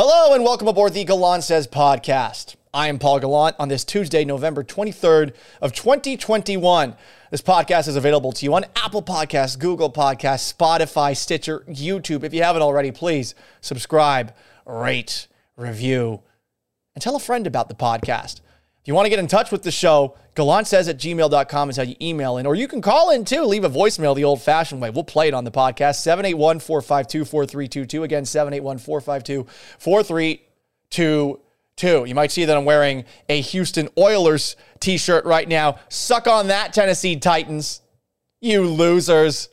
Hello and welcome aboard the Gallant Says podcast. I am Paul Gallant on this Tuesday, November 23rd of 2021. This podcast is available to you on Apple Podcasts, Google Podcasts, Spotify, Stitcher, YouTube. If you haven't already, please subscribe, rate, review, and tell a friend about the podcast. If you want to get in touch with the show, gallantsays at gmail.com is how you email in, or you can call in too. Leave a voicemail the old fashioned way. We'll play it on the podcast. 781 452 4322. Again, 781 452 4322. You might see that I'm wearing a Houston Oilers t shirt right now. Suck on that, Tennessee Titans. You losers.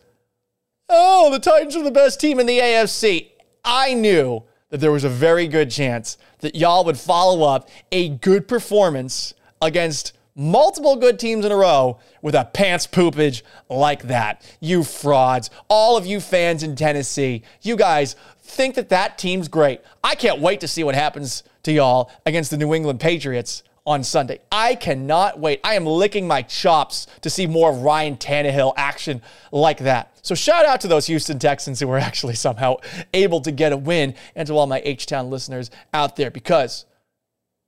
Oh, the Titans are the best team in the AFC. I knew that there was a very good chance that y'all would follow up a good performance against multiple good teams in a row with a pants poopage like that. You frauds, all of you fans in Tennessee, you guys think that that team's great. I can't wait to see what happens to y'all against the New England Patriots on Sunday. I cannot wait. I am licking my chops to see more Ryan Tannehill action like that. So shout out to those Houston Texans who were actually somehow able to get a win and to all my H-Town listeners out there because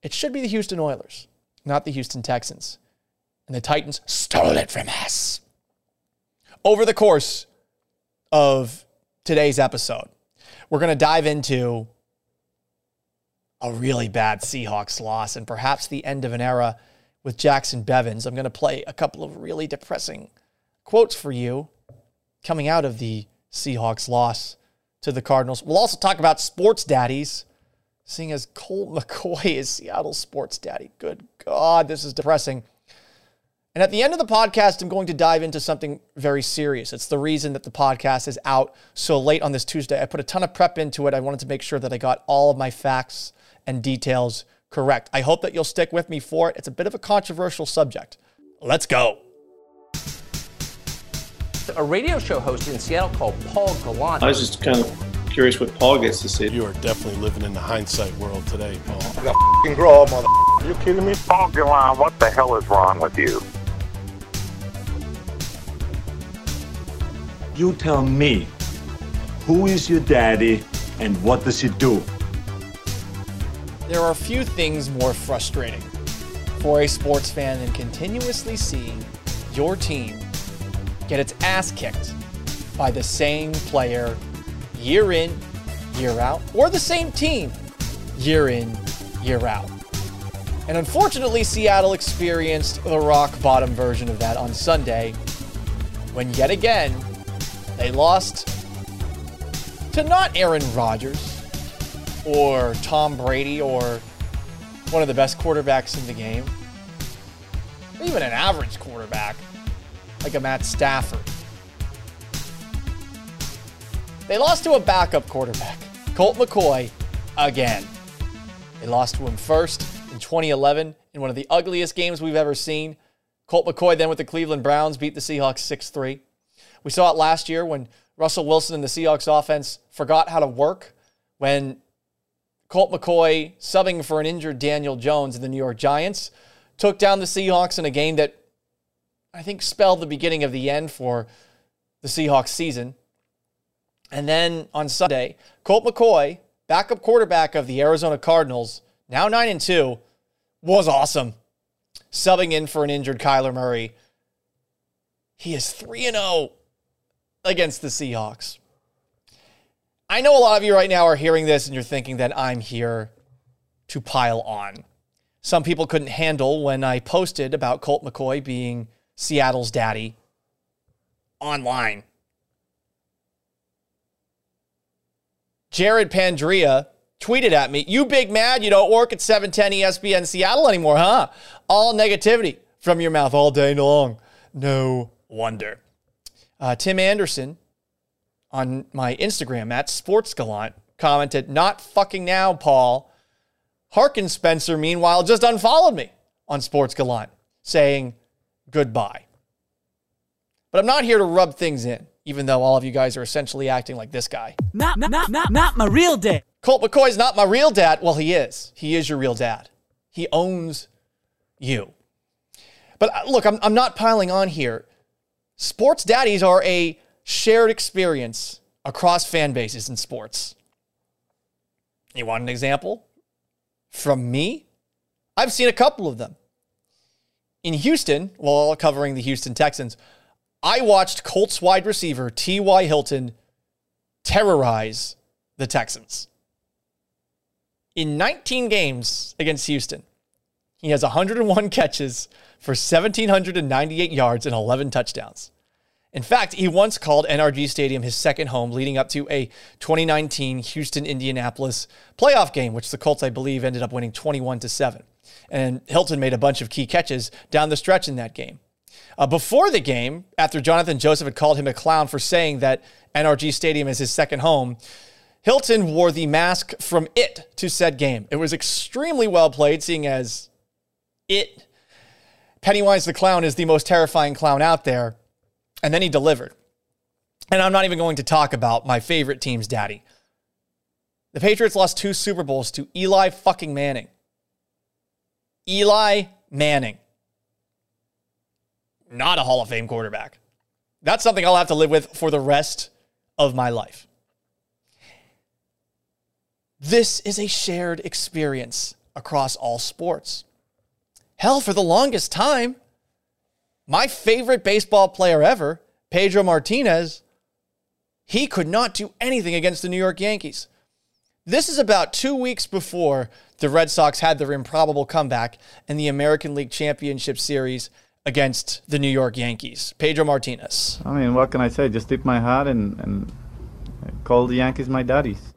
it should be the Houston Oilers, not the Houston Texans. And the Titans stole it from us. Over the course of today's episode, we're going to dive into a really bad Seahawks loss and perhaps the end of an era with Jacson Bevens. I'm going to play a couple of really depressing quotes for you coming out of the Seahawks loss to the Cardinals. We'll also talk about sports daddies, seeing as Colt McCoy is Seattle's sports daddy. Good God, this is depressing. And at the end of the podcast, I'm going to dive into something very serious. It's the reason that the podcast is out so late on this Tuesday. I put a ton of prep into it. I wanted to make sure that I got all of my facts and details correct. I hope that you'll stick with me for it. It's a bit of a controversial subject. Let's go. A radio show host in Seattle called Paul Gallant. I was just kind of curious what Paul gets to see. You are definitely living in the hindsight world today, Paul. I got f***ing grow up, mother. Are you kidding me? Paul Gallant, what the hell is wrong with you? You tell me, who is your daddy and what does he do? There are few things more frustrating for a sports fan than continuously seeing your team get its ass kicked by the same player year in, year out, or the same team year in, year out. And unfortunately, Seattle experienced the rock bottom version of that on Sunday when yet again they lost to not Aaron Rodgers or Tom Brady or one of the best quarterbacks in the game, even an average quarterback like a Matt Stafford. They lost to a backup quarterback, Colt McCoy, again. They lost to him first in 2011 in one of the ugliest games we've ever seen. Colt McCoy then with the Cleveland Browns beat the Seahawks 6 3. We saw it last year when Russell Wilson and the Seahawks offense forgot how to work when Colt McCoy, subbing for an injured Daniel Jones in the New York Giants, took down the Seahawks in a game that I think spelled the beginning of the end for the Seahawks season. And then on Sunday, Colt McCoy, backup quarterback of the Arizona Cardinals, now 9 and 2, was awesome. Subbing in for an injured Kyler Murray. He is 3 and 0 against the Seahawks. I know a lot of you right now are hearing this and you're thinking that I'm here to pile on. Some people couldn't handle when I posted about Colt McCoy being Seattle's daddy online. Jared Pandria tweeted at me, You big mad you don't work at 710 ESPN Seattle anymore, huh? All negativity from your mouth all day long. No wonder. Uh, Tim Anderson on my Instagram at Sports Gallant commented, Not fucking now, Paul. Harkin Spencer, meanwhile, just unfollowed me on Sports Gallant, saying goodbye. But I'm not here to rub things in, even though all of you guys are essentially acting like this guy. Not, not, not, not my real dad. Colt McCoy's not my real dad. Well, he is. He is your real dad. He owns you. But uh, look, I'm, I'm not piling on here. Sports daddies are a shared experience across fan bases in sports. You want an example? From me? I've seen a couple of them. In Houston, while covering the Houston Texans, I watched Colts wide receiver T.Y. Hilton terrorize the Texans. In 19 games against Houston, he has 101 catches for 1,798 yards and 11 touchdowns. In fact, he once called NRG Stadium his second home, leading up to a 2019 Houston Indianapolis playoff game, which the Colts, I believe, ended up winning 21 to 7. And Hilton made a bunch of key catches down the stretch in that game. Uh, before the game, after Johnathan Joseph had called him a clown for saying that NRG Stadium is his second home, Hilton wore the mask from It to said game. It was extremely well played, seeing as It, Pennywise the Clown, is the most terrifying clown out there. And then he delivered. And I'm not even going to talk about my favorite team's daddy. The Patriots lost two Super Bowls to Eli fucking Manning. Eli Manning. Not a Hall of Fame quarterback. That's something I'll have to live with for the rest of my life. This is a shared experience across all sports. Hell, for the longest time, my favorite baseball player ever, Pedro Martinez, he could not do anything against the New York Yankees. This is about two weeks before the Red Sox had their improbable comeback in the American League Championship Series against the New York Yankees. Pedro Martinez. I mean, what can I say? Just tip my hat and, and call the Yankees my daddies.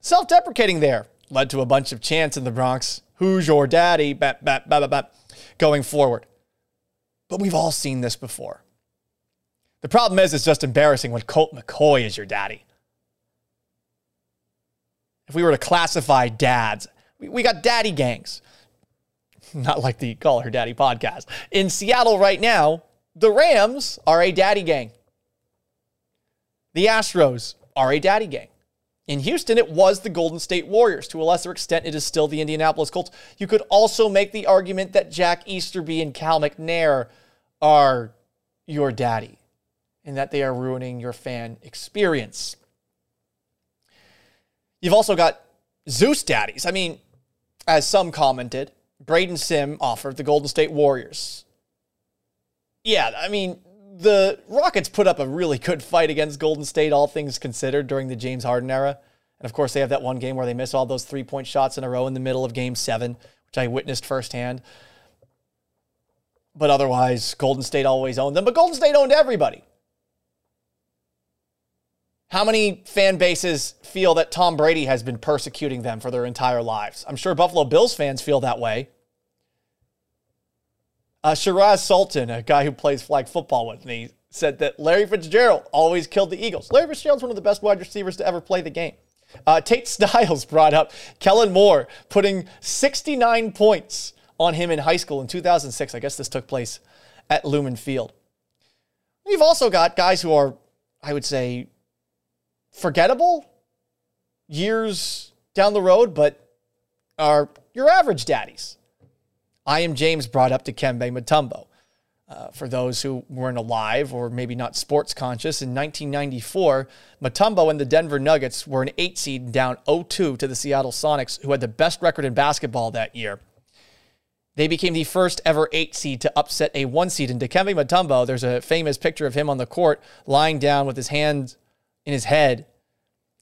Self deprecating there led to a bunch of chants in the Bronx. Who's your daddy? Bap, bap, bap, bap, bap, going forward. But we've all seen this before. The problem is, it's just embarrassing when Colt McCoy is your daddy. If we were to classify dads, we, got daddy gangs. Not like the Call Her Daddy podcast. In Seattle right now, the Rams are a daddy gang. The Astros are a daddy gang. In Houston, it was the Golden State Warriors. To a lesser extent, it is still the Indianapolis Colts. You could also make the argument that Jack Easterby and Cal McNair are your daddy and that they are ruining your fan experience. You've also got Zeus daddies. I mean, as some commented, Braden Sim offered the Golden State Warriors. Yeah, I mean, the Rockets put up a really good fight against Golden State, all things considered, during the James Harden era. And of course, they have that one game where they miss all those three point shots in a row in the middle of game seven, which I witnessed firsthand. But otherwise, Golden State always owned them. But Golden State owned everybody. How many fan bases feel that Tom Brady has been persecuting them for their entire lives? I'm sure Buffalo Bills fans feel that way. Uh, Shiraz Sultan, a guy who plays flag football with me, said that Larry Fitzgerald always killed the Eagles. Larry Fitzgerald's one of the best wide receivers to ever play the game. Uh, Tate Styles brought up Kellen Moore putting 69 points on him in high school in 2006. I guess this took place at Lumen Field. We've also got guys who are, I would say, forgettable years down the road, but are your average daddies. I am James brought up Dikembe Mutombo. Uh, for those who weren't alive or maybe not sports conscious, in 1994, Mutombo and the Denver Nuggets were an eight seed down 0-2 to the Seattle Sonics, who had the best record in basketball that year. They became the first ever eight seed to upset a one seed. And Dikembe Mutombo, there's a famous picture of him on the court lying down with his hands in his head.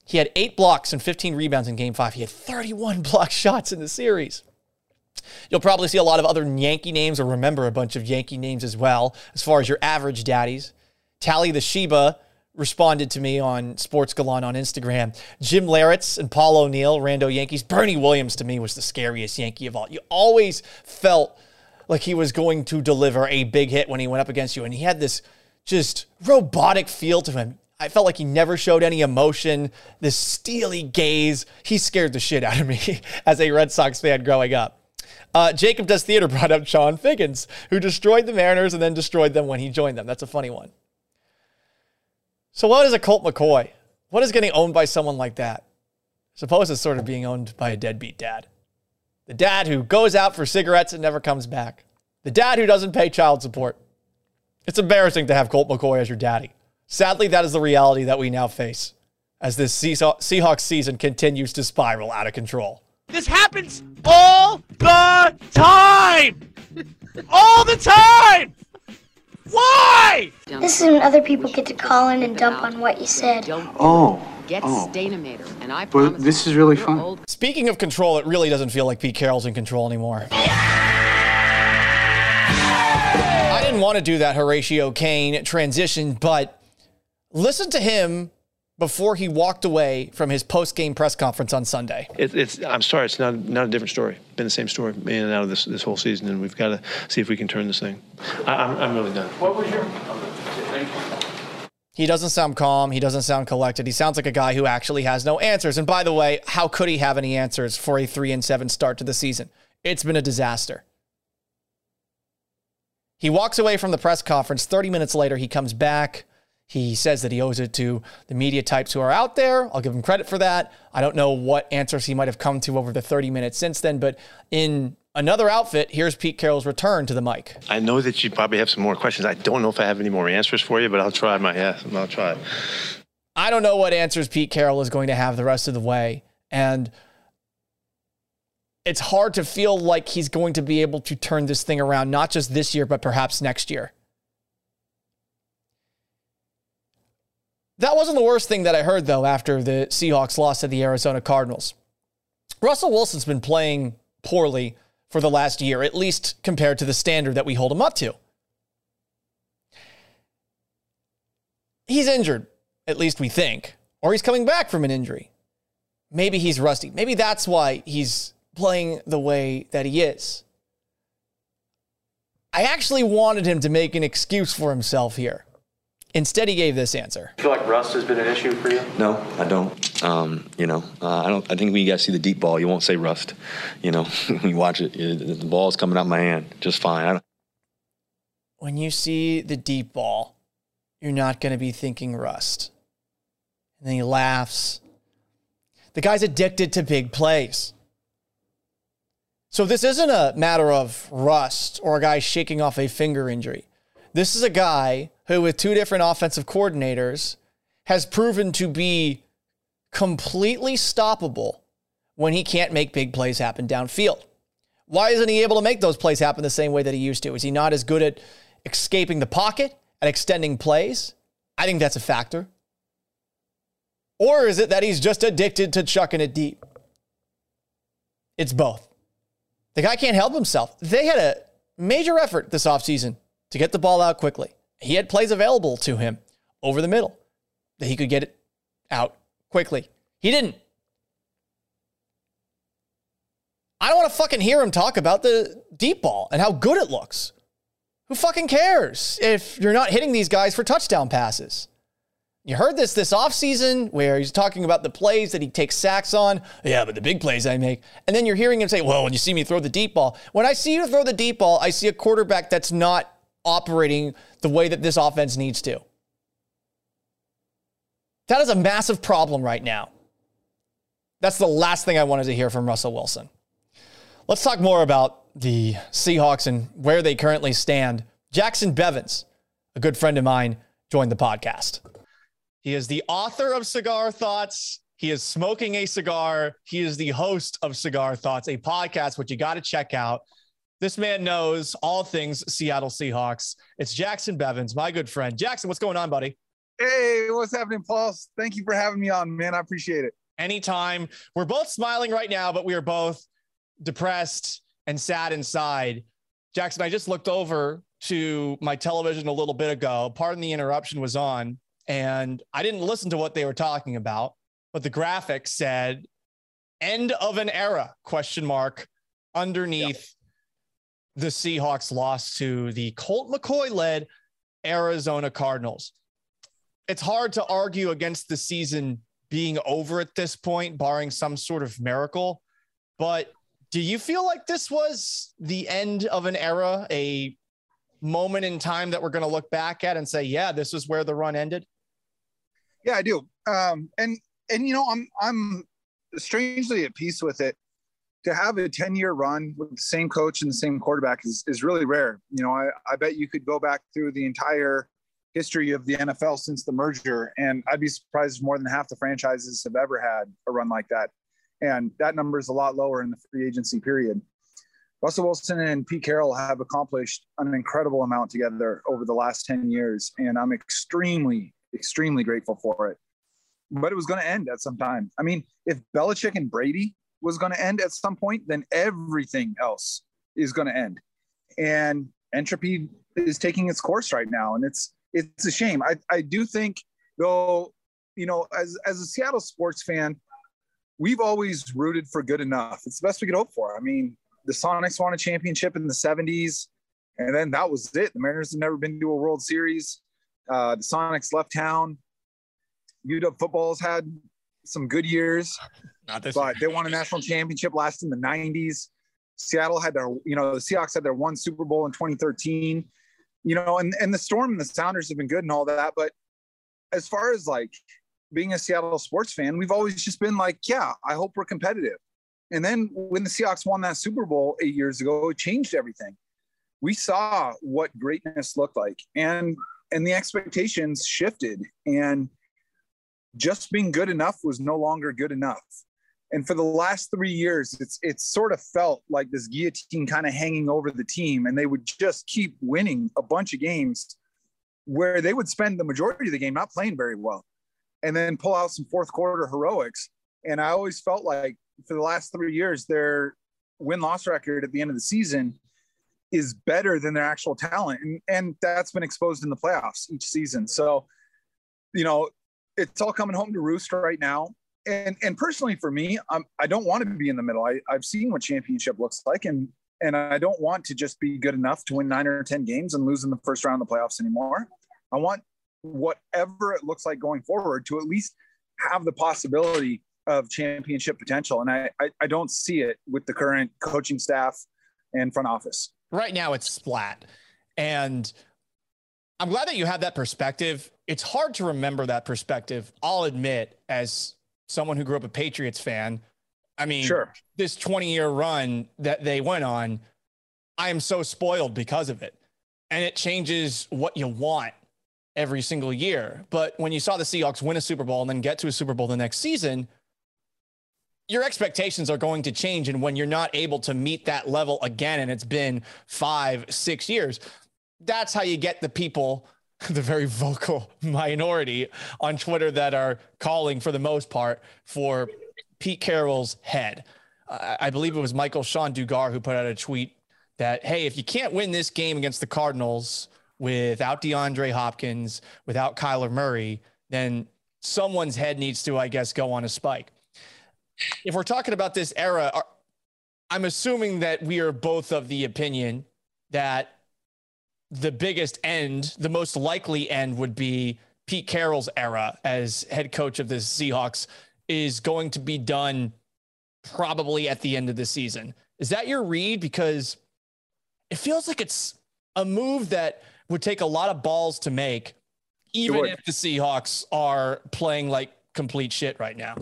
He had eight blocks and 15 rebounds in game five. He had 31 block shots in the series. You'll probably see a lot of other Yankee names or remember a bunch of Yankee names as well, as far as your average daddies. Tally the Sheba responded to me on Sports Gallant on Instagram. Jim Leyritz and Paul O'Neill, Rando Yankees. Bernie Williams to me was the scariest Yankee of all. You always felt like he was going to deliver a big hit when he went up against you, and he had this just robotic feel to him. I felt like he never showed any emotion, this steely gaze. He scared the shit out of me as a Red Sox fan growing up. Uh, Jacob Does Theater brought up Chone Figgins, who destroyed the Mariners and then destroyed them when he joined them. That's a funny one. So, what is a Colt McCoy? What is getting owned by someone like that? Suppose it's sort of being owned by a deadbeat dad. The dad who goes out for cigarettes and never comes back. The dad who doesn't pay child support. It's embarrassing to have Colt McCoy as your daddy. Sadly, that is the reality that we now face as this Seahawks Seahawks season continues to spiral out of control. This happens all the time! all the time! Why? This is when other people get to call in and dump on what you said. Oh. Get oh. Stainometer, and I But this is really fun. Speaking of control, it really doesn't feel like Pete Carroll's in control anymore. I didn't want to do that Horatio Caine transition, but listen to him before he walked away from his post-game press conference on Sunday. It, it's. I'm sorry. It's not not a different story. Been the same story in and out of this this whole season, and we've got to see if we can turn this thing. I, I'm I'm really done. What was your? He doesn't sound calm. He doesn't sound collected. He sounds like a guy who actually has no answers. And by the way, how could he have any answers for a 3 and 7 start to the season? It's been a disaster. He walks away from the press conference. 30 minutes later, he comes back. He says that he owes it to the media types who are out there. I'll give him credit for that. I don't know what answers he might have come to over the 30 minutes since then, but in another outfit, here's Pete Carroll's return to the mic. I know that you probably have some more questions. I don't know if I have any more answers for you, but I'll try my yes. I'll try. I don't know what answers Pete Carroll is going to have the rest of the way. And it's hard to feel like he's going to be able to turn this thing around, not just this year, but perhaps next year. That wasn't the worst thing that I heard, though, after the Seahawks lost to the Arizona Cardinals. Russell Wilson's been playing poorly for the last year, at least compared to the standard that we hold him up to. He's injured, at least we think, or he's coming back from an injury. Maybe he's rusty. Maybe that's why he's playing the way that he is. I actually wanted him to make an excuse for himself here. Instead, he gave this answer. You feel like rust has been an issue for you? No, I don't. Um, you know, uh, I don't. I think when you guys see the deep ball, you won't say rust. You know, when you watch it, it the ball's coming out my hand just fine. when you see the deep ball, you're not going to be thinking rust. And then he laughs. The guy's addicted to big plays. So this isn't a matter of rust or a guy shaking off a finger injury. This is a guy who, with two different offensive coordinators, has proven to be completely stoppable when he can't make big plays happen downfield. Why isn't he able to make those plays happen the same way that he used to? Is he not as good at escaping the pocket, at extending plays? I think that's a factor. Or is it that he's just addicted to chucking it deep? It's both. The guy can't help himself. They had a major effort this offseason to get the ball out quickly. He had plays available to him over the middle that he could get it out quickly. He didn't. I don't want to fucking hear him talk about the deep ball and how good it looks. Who fucking cares if you're not hitting these guys for touchdown passes? You heard this this offseason where he's talking about the plays that he takes sacks on. Yeah, but the big plays I make. And then you're hearing him say, well, when you see me throw the deep ball, when I see you throw the deep ball, I see a quarterback that's not operating the way that this offense needs to. That is a massive problem right now. That's the last thing I wanted to hear from Russell Wilson. Let's talk more about the Seahawks and where they currently stand. Jacson Bevens, a good friend of mine, joined the podcast. He is the author of Cigar Thoughts. He is smoking a cigar. He is the host of Cigar Thoughts, a podcast which you got to check out. This man knows all things Seattle Seahawks. It's Jacson Bevens, my good friend. Jacson, what's going on, buddy? Hey, what's happening, Paul? Thank you for having me on, man. I appreciate it. Anytime. We're both smiling right now, but we are both depressed and sad inside. Jacson, I just looked over to my television a little bit ago. Pardon the interruption was on, and I didn't listen to what they were talking about, but the graphic said end of an era question mark underneath the Seahawks lost to the Colt McCoy led Arizona Cardinals. It's hard to argue against the season being over at this point, barring some sort of miracle. But do you feel like this was the end of an era, a moment in time that we're going to look back at and say, yeah, this is where the run ended? Yeah, I do. Um, and and you know, I'm I'm strangely at peace with it. To have a 10 year run with the same coach and the same quarterback is, is really rare. You know, I, I bet you could go back through the entire history of the NFL since the merger. And I'd be surprised more than half the franchises have ever had a run like that. And that number is a lot lower in the free agency period. Russell Wilson and Pete Carroll have accomplished an incredible amount together over the last 10 years. And I'm extremely, extremely grateful for it. But it was going to end at some time. I mean, if Belichick and Brady was going to end at some point, then everything else is going to end. And entropy is taking its course right now. And it's, it's a shame. I, I do think, though, you know, as, as a Seattle sports fan, we've always rooted for good enough. It's the best we could hope for. I mean, the Sonics won a championship in the 70s, and then that was it. The Mariners have never been to a World Series. Uh, the Sonics left town. UW football's had some good years, Not this but they won a national championship last in the 90s. Seattle had their, you know, the Seahawks had their one Super Bowl in 2013. You know, and and the Storm and the Sounders have been good and all that, but as far as like being a Seattle sports fan, we've always just been like, yeah, I hope we're competitive. And then when the Seahawks won that Super Bowl eight years ago, it changed everything. We saw what greatness looked like, and and the expectations shifted, and just being good enough was no longer good enough. And for the last three years, it's it's sort of felt like this guillotine kind of hanging over the team, and they would just keep winning a bunch of games where they would spend the majority of the game not playing very well, and then pull out some fourth quarter heroics. And I always felt like for the last three years, their win loss record at the end of the season is better than their actual talent. And, and that's been exposed in the playoffs each season. So, you know, it's all coming home to roost right now. And, and personally for me, I'm, I don't want to be in the middle. I, I've seen what championship looks like and, and I don't want to just be good enough to win nine or 10 games and lose in the first round of the playoffs anymore. I want whatever it looks like going forward to at least have the possibility of championship potential. And I, I, I don't see it with the current coaching staff and front office. Right now it's splat. And I'm glad that you have that perspective. It's hard to remember that perspective. I'll admit, as someone who grew up a Patriots fan, I mean, Sure. this 20 year run that they went on, I am so spoiled because of it. And it changes what you want every single year. But when you saw the Seahawks win a Super Bowl and then get to a Super Bowl the next season, your expectations are going to change. And when you're not able to meet that level again, and it's been five, six years, that's how you get the people, the very vocal minority on Twitter that are calling for the most part for Pete Carroll's head. I believe it was Michael-Shawn Dugar who put out a tweet that, hey, if you can't win this game against the Cardinals without DeAndre Hopkins, without Kyler Murray, then someone's head needs to, I guess, go on a spike. If we're talking about this era, I'm assuming that we are both of the opinion that the biggest end, the most likely end would be Pete Carroll's era as head coach of the Seahawks is going to be done probably at the end of the season. Is that your read? Because it feels like it's a move that would take a lot of balls to make, even if the Seahawks are playing like complete shit right now.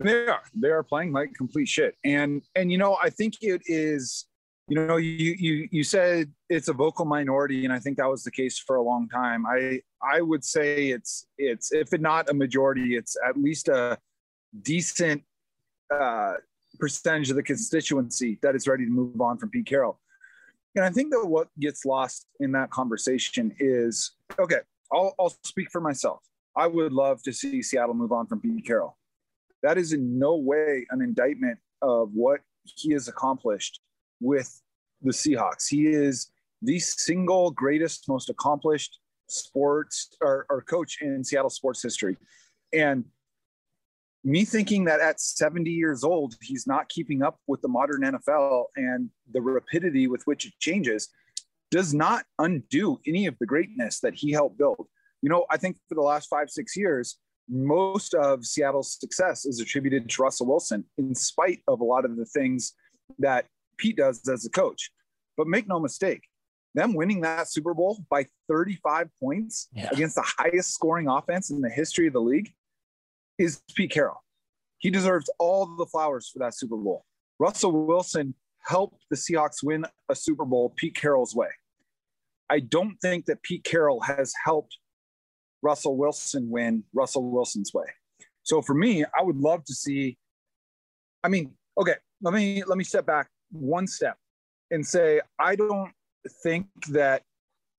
They are. They are playing like complete shit. And and you know, I think it is. You know, you you you said it's a vocal minority, and I think that was the case for a long time. I I would say it's it's if it not a majority, it's at least a decent uh, percentage of the constituency that is ready to move on from Pete Carroll. And I think that what gets lost in that conversation is okay. I'll, I'll speak for myself. I would love to see Seattle move on from Pete Carroll. That is in no way an indictment of what he has accomplished with the Seahawks. He is the single greatest, most accomplished sports or, or coach in Seattle sports history. And me thinking that at 70 years old, he's not keeping up with the modern NFL and the rapidity with which it changes does not undo any of the greatness that he helped build. You know, I think for the last five, six years, most of Seattle's success is attributed to Russell Wilson, in spite of a lot of the things that Pete does as a coach. But make no mistake, them winning that Super Bowl by 35 points Yeah. against the highest scoring offense in the history of the league is Pete Carroll. He deserves all the flowers for that Super Bowl. Russell Wilson helped the Seahawks win a Super Bowl Pete Carroll's way. I don't think that Pete Carroll has helped Russell Wilson win Russell Wilson's way. So for me, I would love to see. I mean, okay, let me let me step back one step and say I don't think that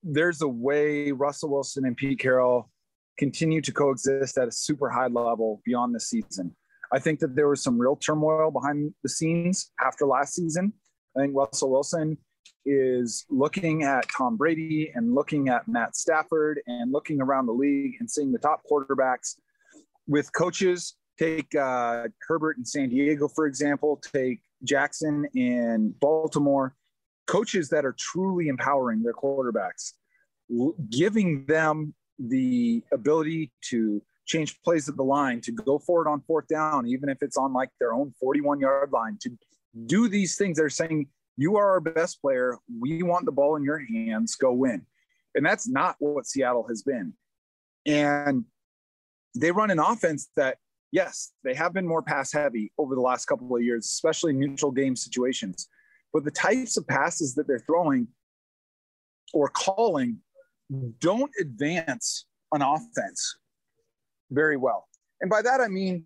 there's a way Russell Wilson and Pete Carroll continue to coexist at a super high level beyond the season. I think that there was some real turmoil behind the scenes after last season. I think Russell Wilson is looking at Tom Brady and looking at Matt Stafford and looking around the league and seeing the top quarterbacks with coaches. Take uh, Herbert in San Diego, for example. Take Jackson in Baltimore. Coaches that are truly empowering their quarterbacks, giving them the ability to change plays at the line, to go forward on fourth down, even if it's on like their own 41 yard line, to do these things. They're saying, You are our best player. We want the ball in your hands. Go win. And that's not what Seattle has been. And they run an offense that, yes, they have been more pass heavy over the last couple of years, especially neutral game situations. But the types of passes that they're throwing or calling don't advance an offense very well. And by that, I mean,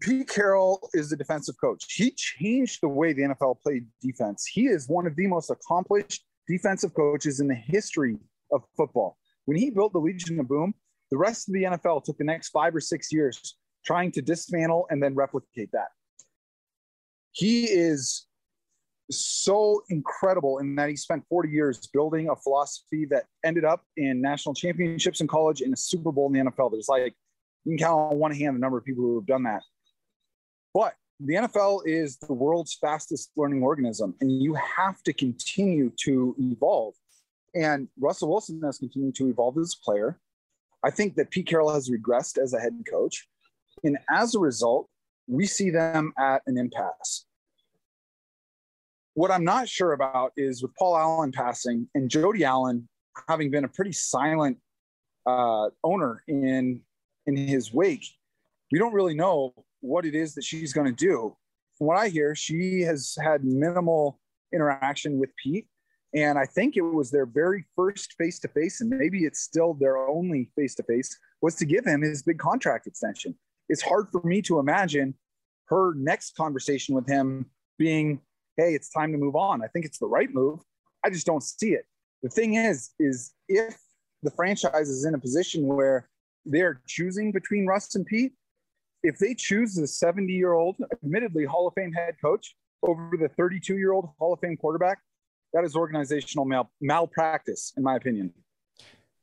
Pete Carroll is the defensive coach. He changed the way the NFL played defense. He is one of the most accomplished defensive coaches in the history of football. When he built the Legion of Boom, the rest of the NFL took the next five or six years trying to dismantle and then replicate that. He is so incredible in that he spent 40 years building a philosophy that ended up in national championships in college and a Super Bowl in the NFL. There's like, you can count on one hand the number of people who have done that. But the NFL is the world's fastest learning organism, and you have to continue to evolve. And Russell Wilson has continued to evolve as a player. I think that Pete Carroll has regressed as a head coach. And as a result, we see them at an impasse. What I'm not sure about is with Paul Allen passing and Jody Allen having been a pretty silent uh, owner in in his wake, we don't really know what it is that she's going to do. From what I hear, she has had minimal interaction with Pete. And I think it was their very first face to face, and maybe it's still their only face to face, was to give him his big contract extension. It's hard for me to imagine her next conversation with him being, hey, it's time to move on. I think it's the right move. I just don't see it. The thing is, is if the franchise is in a position where they're choosing between Russ and Pete, if they choose the 70 year old, admittedly Hall of Fame head coach over the 32 year old Hall of Fame quarterback, that is organizational mal- malpractice, in my opinion.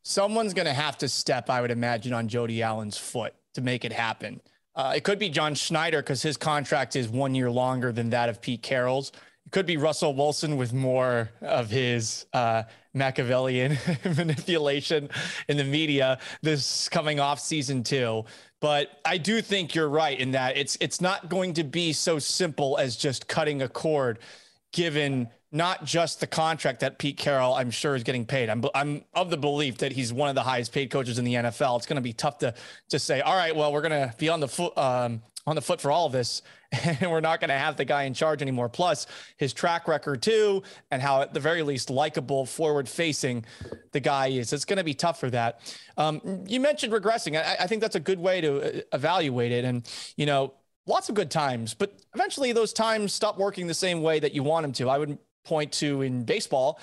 Someone's going to have to step, I would imagine, on Jody Allen's foot to make it happen. Uh, it could be John Schneider because his contract is one year longer than that of Pete Carroll's. It could be Russell Wilson with more of his uh, Machiavellian manipulation in the media this coming off season two. But I do think you're right in that it's it's not going to be so simple as just cutting a cord, given not just the contract that Pete Carroll, I'm sure, is getting paid. I'm, I'm of the belief that he's one of the highest paid coaches in the NFL. It's going to be tough to just say, all right, well, we're going to be on the foot um, on the foot for all of this, and we're not going to have the guy in charge anymore. Plus, his track record too, and how at the very least likable, forward facing the guy is. It's going to be tough for that. Um, you mentioned regressing. I, I think that's a good way to uh, evaluate it, and you know lots of good times, but eventually those times stop working the same way that you want them to. I would point to in baseball.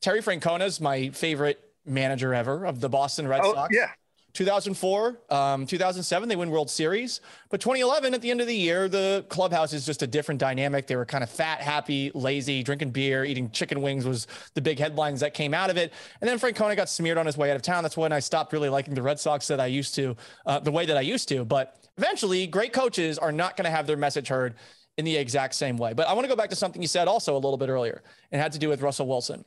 Terry Francona is my favorite manager ever of the Boston Red oh, Sox. Yeah. 2004, um, 2007, they win World Series. But 2011, at the end of the year, the clubhouse is just a different dynamic. They were kind of fat, happy, lazy, drinking beer, eating chicken wings was the big headlines that came out of it. And then Francona got smeared on his way out of town. That's when I stopped really liking the Red Sox that I used to, uh, the way that I used to. But eventually, great coaches are not going to have their message heard in the exact same way. But I want to go back to something you said also a little bit earlier and had to do with Russell Wilson.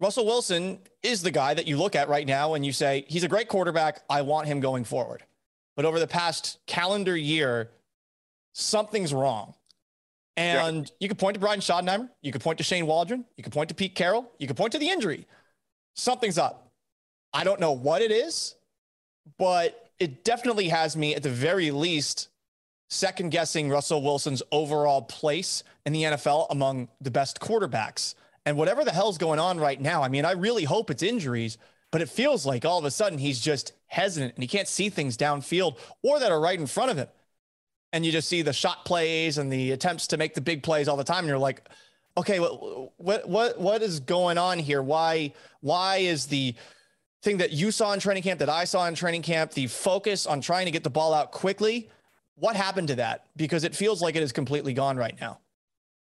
Russell Wilson is the guy that you look at right now and you say, he's a great quarterback. I want him going forward. But over the past calendar year, something's wrong. And yeah. you could point to Brian Schottenheimer. You could point to Shane Waldron. You could point to Pete Carroll. You could point to the injury. Something's up. I don't know what it is, but it definitely has me at the very least second guessing Russell Wilson's overall place in the NFL among the best quarterbacks And whatever the hell's going on right now, I mean, I really hope it's injuries, but it feels like all of a sudden he's just hesitant and he can't see things downfield or that are right in front of him. And you just see the shot plays and the attempts to make the big plays all the time. And you're like, okay, what what what what is going on here? Why why is the thing that you saw in training camp that I saw in training camp, the focus on trying to get the ball out quickly, what happened to that? Because it feels like it is completely gone right now.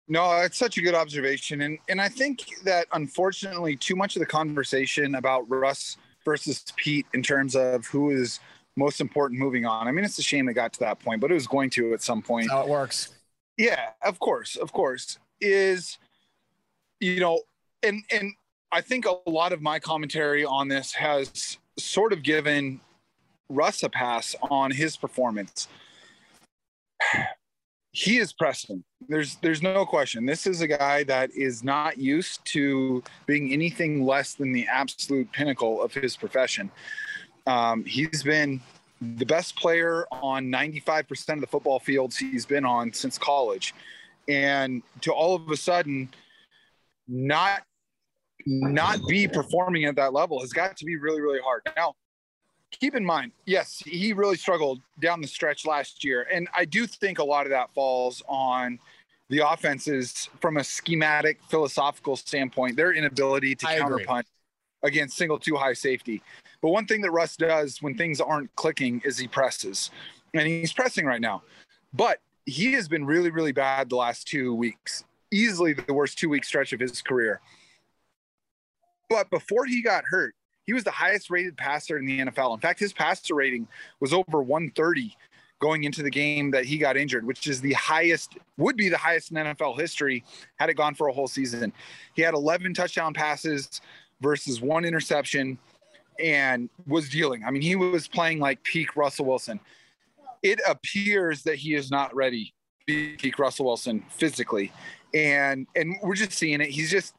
No, it's such a good observation. And and I think that unfortunately too much of the conversation about Russ versus Pete in terms of who is most important moving on. I mean, it's a shame it got to that point, but it was going to at some point. That's how it works. Yeah, of course, of course. Is you know, and and I think a lot of my commentary on this has sort of given Russ a pass on his performance. He is pressing. There's there's no question. This is a guy that is not used to being anything less than the absolute pinnacle of his profession. Um, he's been the best player on 95% of the football fields he's been on since college. And to all of a sudden not not be performing at that level has got to be really, really hard. Now, keep in mind, yes, he really struggled down the stretch last year. And I do think a lot of that falls on the offenses from a schematic, philosophical standpoint, their inability to counterpunch against single two high safety. But one thing that Russ does when things aren't clicking is he presses. And he's pressing right now. But he has been really, really bad the last two weeks. Easily the worst two week stretch of his career. But before he got hurt, he was the highest rated passer in the NFL. In fact, his passer rating was over 130 going into the game that he got injured, which is the highest, would be the highest in NFL history had it gone for a whole season. He had 11 touchdown passes versus one interception and was dealing. I mean, he was playing like peak Russell Wilson. It appears that he is not ready peak Russell Wilson physically. And and we're just seeing it. He's just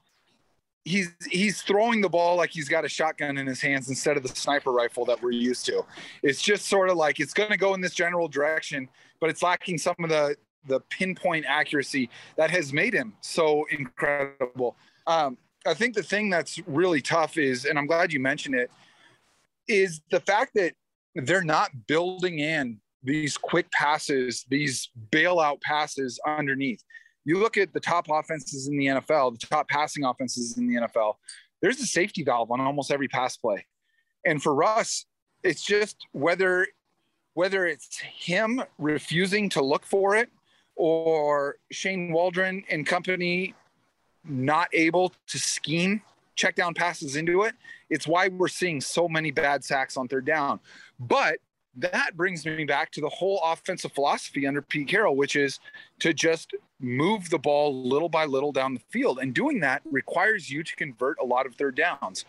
he's he's throwing the ball like he's got a shotgun in his hands instead of the sniper rifle that we're used to. It's just sort of like it's going to go in this general direction, but it's lacking some of the the pinpoint accuracy that has made him so incredible. Um, I think the thing that's really tough is, and I'm glad you mentioned it, is the fact that they're not building in these quick passes, these bailout passes underneath you look at the top offenses in the NFL, the top passing offenses in the NFL, there's a safety valve on almost every pass play. And for Russ, it's just whether whether it's him refusing to look for it or Shane Waldron and company not able to scheme check down passes into it, it's why we're seeing so many bad sacks on third down. But that brings me back to the whole offensive philosophy under Pete Carroll, which is to just move the ball little by little down the field. And doing that requires you to convert a lot of third downs.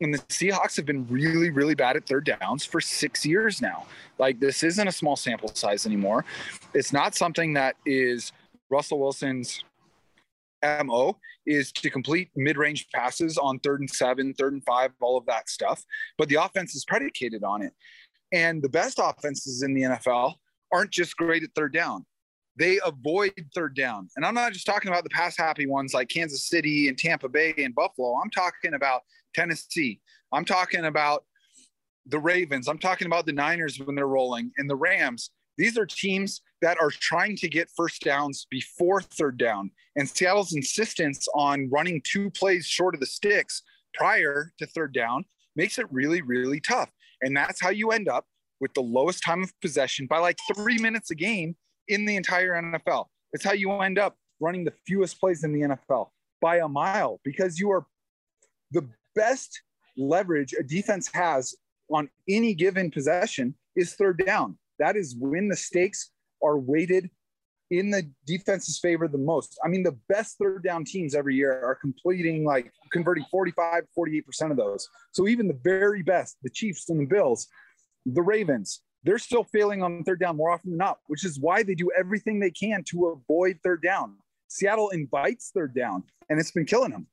And the Seahawks have been really, really bad at third downs for six years now. Like, this isn't a small sample size anymore. It's not something that is Russell Wilson's MO is to complete mid-range passes on third and seven, third and five, all of that stuff. But the offense is predicated on it. And the best offenses in the NFL aren't just great at third down. They avoid third down. And I'm not just talking about the pass happy ones like Kansas City and Tampa Bay and Buffalo. I'm talking about Tennessee. I'm talking about the Ravens. I'm talking about the Niners when they're rolling and the Rams. These are teams that are trying to get first downs before third down. And Seattle's insistence on running two plays short of the sticks prior to third down makes it really, really tough. And that's how you end up with the lowest time of possession by like three minutes a game in the entire NFL. It's how you end up running the fewest plays in the NFL by a mile because you are the best leverage a defense has on any given possession is third down. That is when the stakes are weighted in the defense's favor the most. I mean, the best third down teams every year are completing like converting 45, 48% of those. So even the very best, the Chiefs and the Bills, the Ravens, they're still failing on third down more often than not, which is why they do everything they can to avoid third down. Seattle invites third down, and it's been killing them.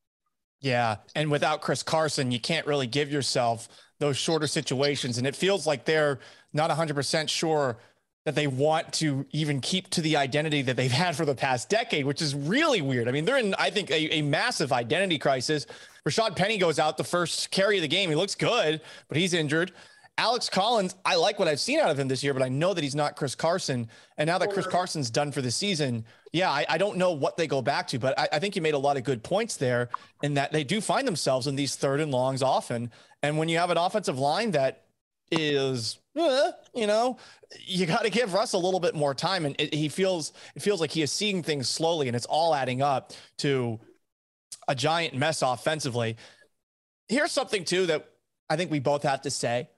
Yeah. And without Chris Carson, you can't really give yourself those shorter situations. And it feels like they're not 100% sure that they want to even keep to the identity that they've had for the past decade, which is really weird. I mean, they're in, I think, a, a massive identity crisis. Rashad Penny goes out the first carry of the game. He looks good, but he's injured. Alex Collins, I like what I've seen out of him this year, but I know that he's not Chris Carson. And now that Chris Carson's done for the season, yeah, I, I don't know what they go back to, but I, I, think you made a lot of good points there in that they do find themselves in these third and longs often. And when you have an offensive line that is, eh, you know, you got to give Russ a little bit more time, and it, he feels it feels like he is seeing things slowly, and it's all adding up to a giant mess offensively. Here's something too that I think we both have to say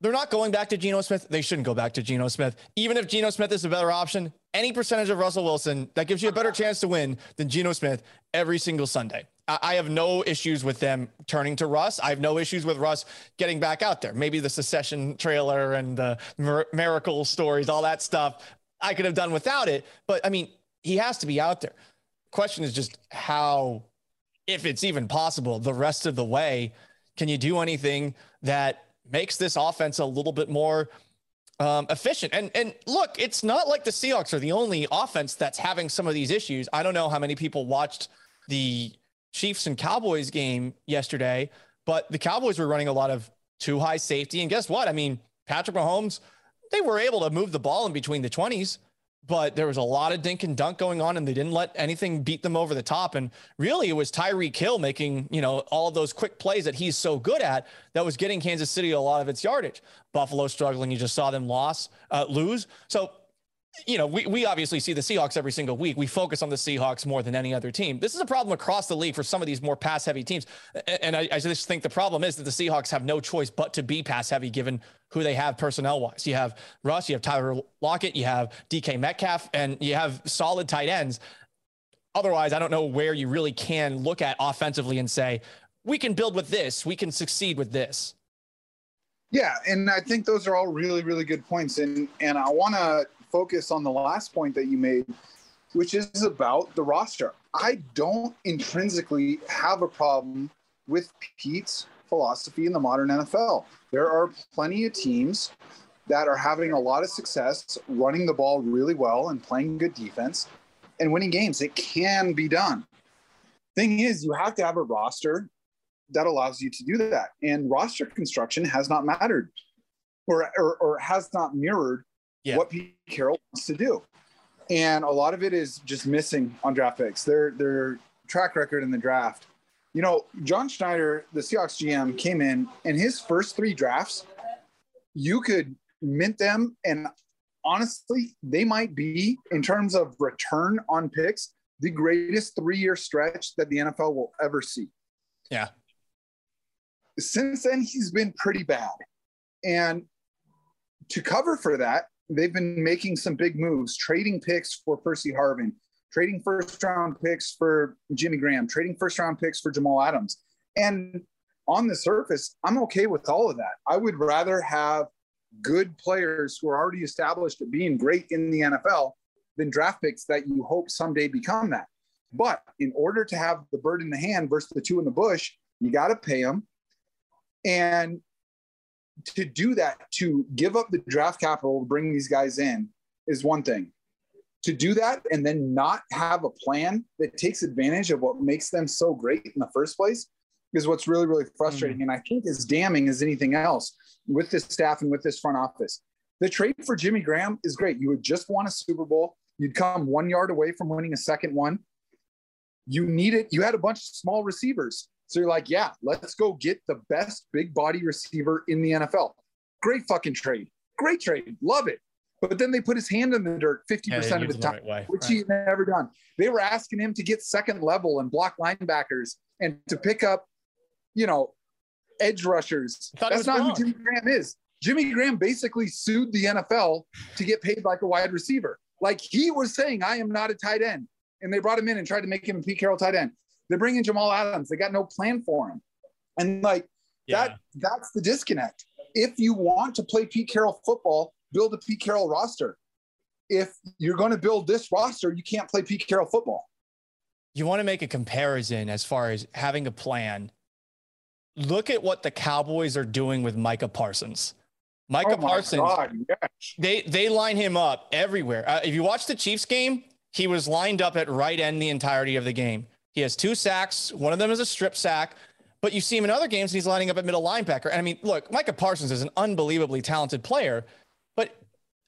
they're not going back to Geno Smith. They shouldn't go back to Geno Smith. Even if Geno Smith is a better option, any percentage of Russell Wilson that gives you a better chance to win than Geno Smith every single Sunday. I have no issues with them turning to Russ. I have no issues with Russ getting back out there. Maybe the secession trailer and the miracle stories, all that stuff, I could have done without it. But I mean, he has to be out there. Question is just how, if it's even possible, the rest of the way, can you do anything that makes this offense a little bit more um, efficient. And and look, it's not like the Seahawks are the only offense that's having some of these issues. I don't know how many people watched the Chiefs and Cowboys game yesterday, but the Cowboys were running a lot of two high safety. And guess what? I mean, Patrick Mahomes, they were able to move the ball in between the 20s but there was a lot of dink and dunk going on and they didn't let anything beat them over the top. And really it was Tyreek Hill making, you know, all of those quick plays that he's so good at that was getting Kansas City a lot of its yardage. Buffalo struggling. You just saw them loss, uh, lose. So you know, we, we obviously see the Seahawks every single week. We focus on the Seahawks more than any other team. This is a problem across the league for some of these more pass heavy teams. And I, I, just think the problem is that the Seahawks have no choice but to be pass heavy given who they have personnel wise. You have Russ, you have Tyler Lockett, you have DK Metcalf, and you have solid tight ends. Otherwise, I don't know where you really can look at offensively and say, we can build with this, we can succeed with this. Yeah, and I think those are all really, really good points. And and I want to focus on the last point that you made, which is about the roster. I don't intrinsically have a problem with Pete's philosophy in the modern NFL. There are plenty of teams that are having a lot of success running the ball really well and playing good defense and winning games. It can be done. Thing is, you have to have a roster that allows you to do that. And roster construction has not mattered or, or, or has not mirrored yeah. what Pete Carroll wants to do. And a lot of it is just missing on draft picks. Their their track record in the draft. You know, John Schneider, the Seahawks GM, came in and his first three drafts, you could mint them. And honestly, they might be, in terms of return on picks, the greatest three year stretch that the NFL will ever see. Yeah. Since then, he's been pretty bad. And to cover for that, they've been making some big moves, trading picks for Percy Harvin, trading first round picks for Jimmy Graham, trading first round picks for Jamal Adams. And on the surface, I'm okay with all of that. I would rather have good players who are already established at being great in the NFL than draft picks that you hope someday become that. But in order to have the bird in the hand versus the two in the bush, you got to pay them. And to do that, to give up the draft capital to bring these guys in is one thing. To do that and then not have a plan that takes advantage of what makes them so great in the first place is what's really, really frustrating. Mm-hmm. And I think as damning as anything else with this staff and with this front office. The trade for Jimmy Graham is great. You would just won a Super Bowl. You'd come one yard away from winning a second one. You needed, you had a bunch of small receivers. So you're like, yeah, let's go get the best big body receiver in the NFL. Great fucking trade. Great trade. Love it. But then they put his hand in the dirt 50% yeah, of the time, the right which right. he never done. They were asking him to get second level and block linebackers and to pick up, you know, edge rushers. That's not wrong. who Jimmy Graham is. Jimmy Graham basically sued the NFL to get paid like a wide receiver. Like he was saying, I am not a tight end. And they brought him in and tried to make him a Pete Carroll tight end. They're bringing Jamal Adams. They got no plan for him. And like yeah. that, that's the disconnect. If you want to play Pete Carroll football, build a Pete Carroll roster. If you're going to build this roster, you can't play Pete Carroll football. You want to make a comparison as far as having a plan. Look at what the Cowboys are doing with Micah Parsons. Micah Oh Parsons. God, yes. They they line him up everywhere. Uh, if you watch the Chiefs game, he was lined up at right end the entirety of the game. He has two sacks. One of them is a strip sack. But you see him in other games, and he's lining up at middle linebacker. And I mean, look, Micah Parsons is an unbelievably talented player, but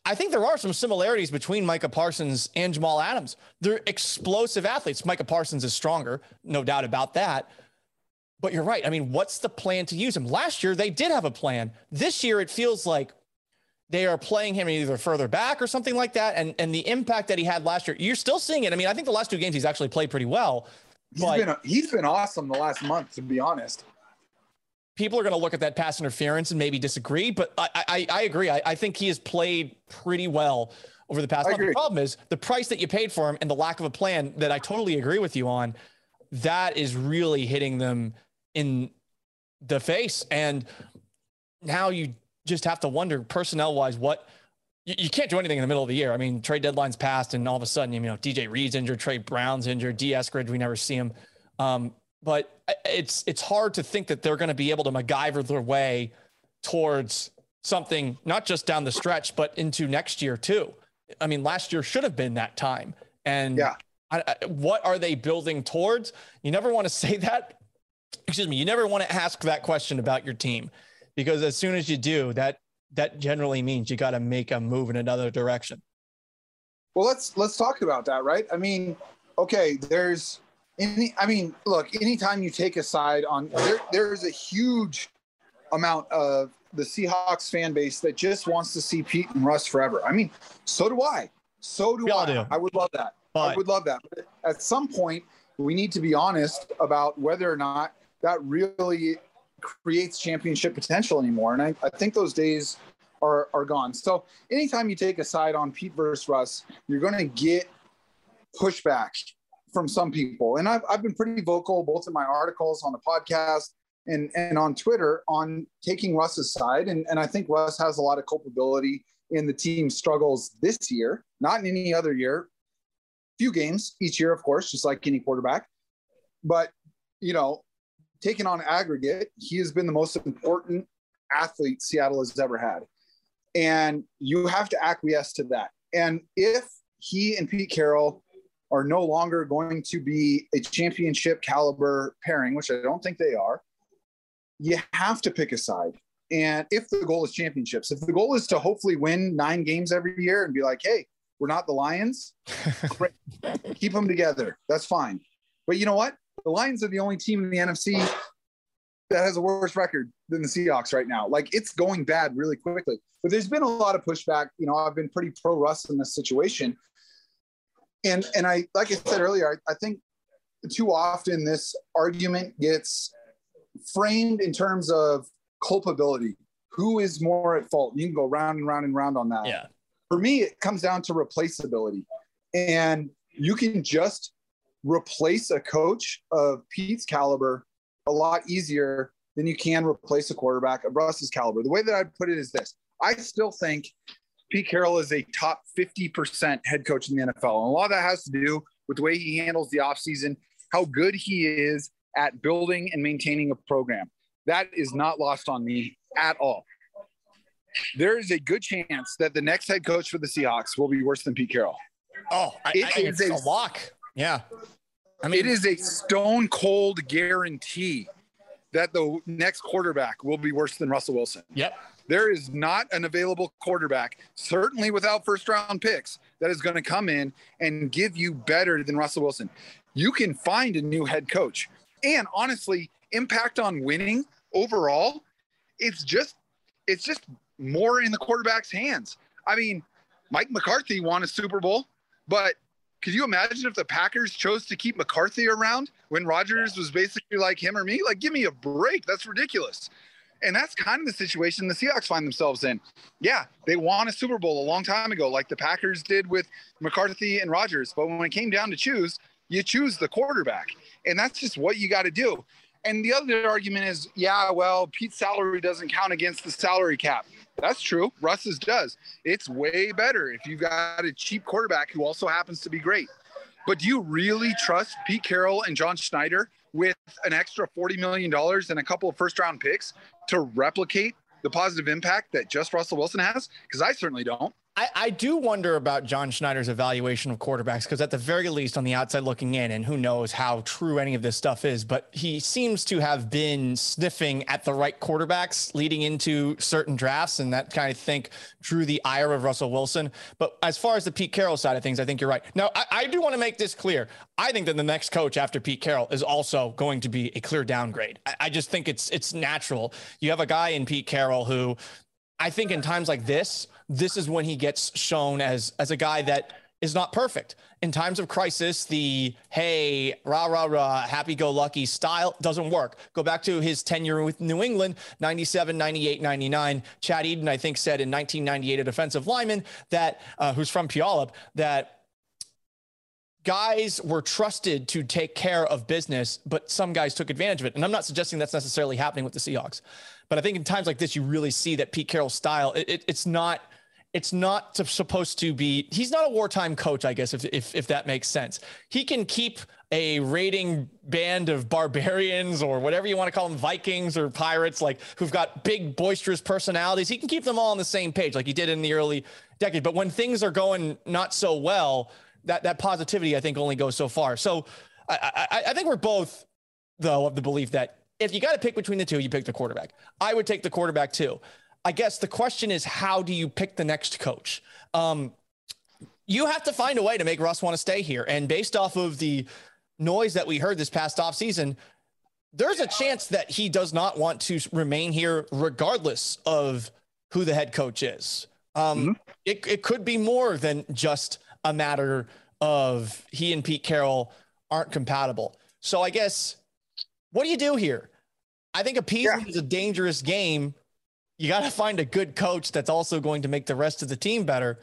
I think there are some similarities between Micah Parsons and Jamal Adams. They're explosive athletes. Micah Parsons is stronger, no doubt about that. But you're right. I mean, what's the plan to use him? Last year, they did have a plan. This year, it feels like they are playing him either further back or something like that. And, and the impact that he had last year, you're still seeing it. I mean, I think the last two games he's actually played pretty well. He's But been he's been awesome the last month, to be honest. people are going to look at that pass interference and maybe disagree, but I, I, I agree. I, I think he has played pretty well over the past month. The problem is the price that you paid for him and the lack of a plan that I totally agree with you on. That is really hitting them in the face. And now you just have to wonder personnel wise, what you, you can't do anything in the middle of the year. I mean, trade deadline's passed, and all of a sudden, you know, DJ Reed's injured, Trey Brown's injured, D. Eskridge, we never see him. Um, but it's it's hard to think that they're going to be able to MacGyver their way towards something not just down the stretch, but into next year too. I mean, last year should have been that time. And Yeah. I, I, what are they building towards? You never want to say that. Excuse me. You never want to ask that question about your team because as soon as you do, that that generally means you got to make a move in another direction. Well, let's let's talk about that, right? I mean, okay, there's any. I mean, look, anytime you take a side on, there, there's a huge amount of the Seahawks fan base that just wants to see Pete and Russ forever. I mean, so do I. So do I. do. I would love that. I would love that. But at some point, we need to be honest about whether or not that really creates championship potential anymore. And I, I think those days are, are gone. So anytime you take a side on Pete versus Russ, you're going to get pushback from some people. And I've, I've been pretty vocal both in my articles on the podcast and, and on Twitter on taking Russ's side. And, and I think Russ has a lot of culpability in the team's struggles this year, not in any other year. Few games each year, of course, just like any quarterback. But, you know, taken on aggregate, he has been the most important athlete Seattle has ever had. And you have to acquiesce to that. And if he and Pete Carroll are no longer going to be a championship caliber pairing, which I don't think they are, you have to pick a side. And if the goal is championships, if the goal is to hopefully win nine games every year and be like, hey, we're not the Lions, keep them together. That's fine. But you know what? The Lions are the only team in the NFC that has a worse record than the Seahawks right now. Like it's going bad really quickly. But there's been a lot of pushback. You know, I've been pretty pro Russ in this situation. And and I like I said earlier, I, I think too often this argument gets framed in terms of culpability. Who is more at fault? You can go round and round and round on that. Yeah. For me, it comes down to replaceability. And you can just replace a coach of Pete's caliber a lot easier than you can replace a quarterback of Russ's caliber. The way that I'd put it is this I still think Pete Carroll is a top 50% head coach in the NFL. And a lot of that has to do with the way he handles the offseason, how good he is at building and maintaining a program. That is not lost on me at all. There is a good chance that the next head coach for the Seahawks will be worse than Pete Carroll. Oh, I, It I, is it's a- a lock. Yeah. I mean, it is a stone cold guarantee that the next quarterback will be worse than Russell Wilson. Yep. There is not an available quarterback, certainly without first round picks, that is going to come in and give you better than Russell Wilson. You can find a new head coach. And honestly, impact on winning overall, it's just it's just more in the quarterback's hands. I mean, Mike McCarthy won a Super Bowl, but could you imagine if the Packers chose to keep McCarthy around when Rodgers was basically like him or me? Like, give me a break. That's ridiculous. And that's kind of the situation the Seahawks find themselves in. Yeah, they won a Super Bowl a long time ago, like the Packers did with McCarthy and Rodgers. But when it came down to choose, you choose the quarterback. And that's just what you got to do. And the other argument is, yeah, well, Pete's salary doesn't count against the salary cap. That's true. Russ's does. It's way better if you've got a cheap quarterback who also happens to be great. But do you really trust Pete Carroll and John Schneider with an extra $40 million and a couple of first round picks to replicate the positive impact that just Russell Wilson has? Because I certainly don't. I, I do wonder about John Schneider's evaluation of quarterbacks because, at the very least, on the outside looking in, and who knows how true any of this stuff is, but he seems to have been sniffing at the right quarterbacks leading into certain drafts, and that kind of think drew the ire of Russell Wilson. But as far as the Pete Carroll side of things, I think you're right. Now, I, I do want to make this clear. I think that the next coach after Pete Carroll is also going to be a clear downgrade. I, I just think it's it's natural. You have a guy in Pete Carroll who I think in times like this, this is when he gets shown as as a guy that is not perfect. In times of crisis, the hey, rah, rah, rah, happy go lucky style doesn't work. Go back to his tenure with New England, 97, 98, 99. Chad Eaton, I think, said in 1998, a defensive lineman that, uh, who's from Puyallup, that guys were trusted to take care of business, but some guys took advantage of it. And I'm not suggesting that's necessarily happening with the Seahawks, but I think in times like this, you really see that Pete Carroll's style. It, it, it's not. It's not supposed to be. He's not a wartime coach, I guess, if, if if that makes sense. He can keep a raiding band of barbarians or whatever you want to call them, Vikings or pirates, like who've got big boisterous personalities. He can keep them all on the same page, like he did in the early decade. But when things are going not so well, that that positivity I think only goes so far. So I, I, I think we're both though of the belief that if you got to pick between the two, you pick the quarterback. I would take the quarterback too. I guess the question is how do you pick the next coach? Um, you have to find a way to make Russ want to stay here. And based off of the noise that we heard this past offseason, there's a chance that he does not want to remain here regardless of who the head coach is. Um, mm-hmm. it, it could be more than just a matter of he and Pete Carroll aren't compatible. So I guess what do you do here? I think appeasement yeah. is a dangerous game. You got to find a good coach that's also going to make the rest of the team better.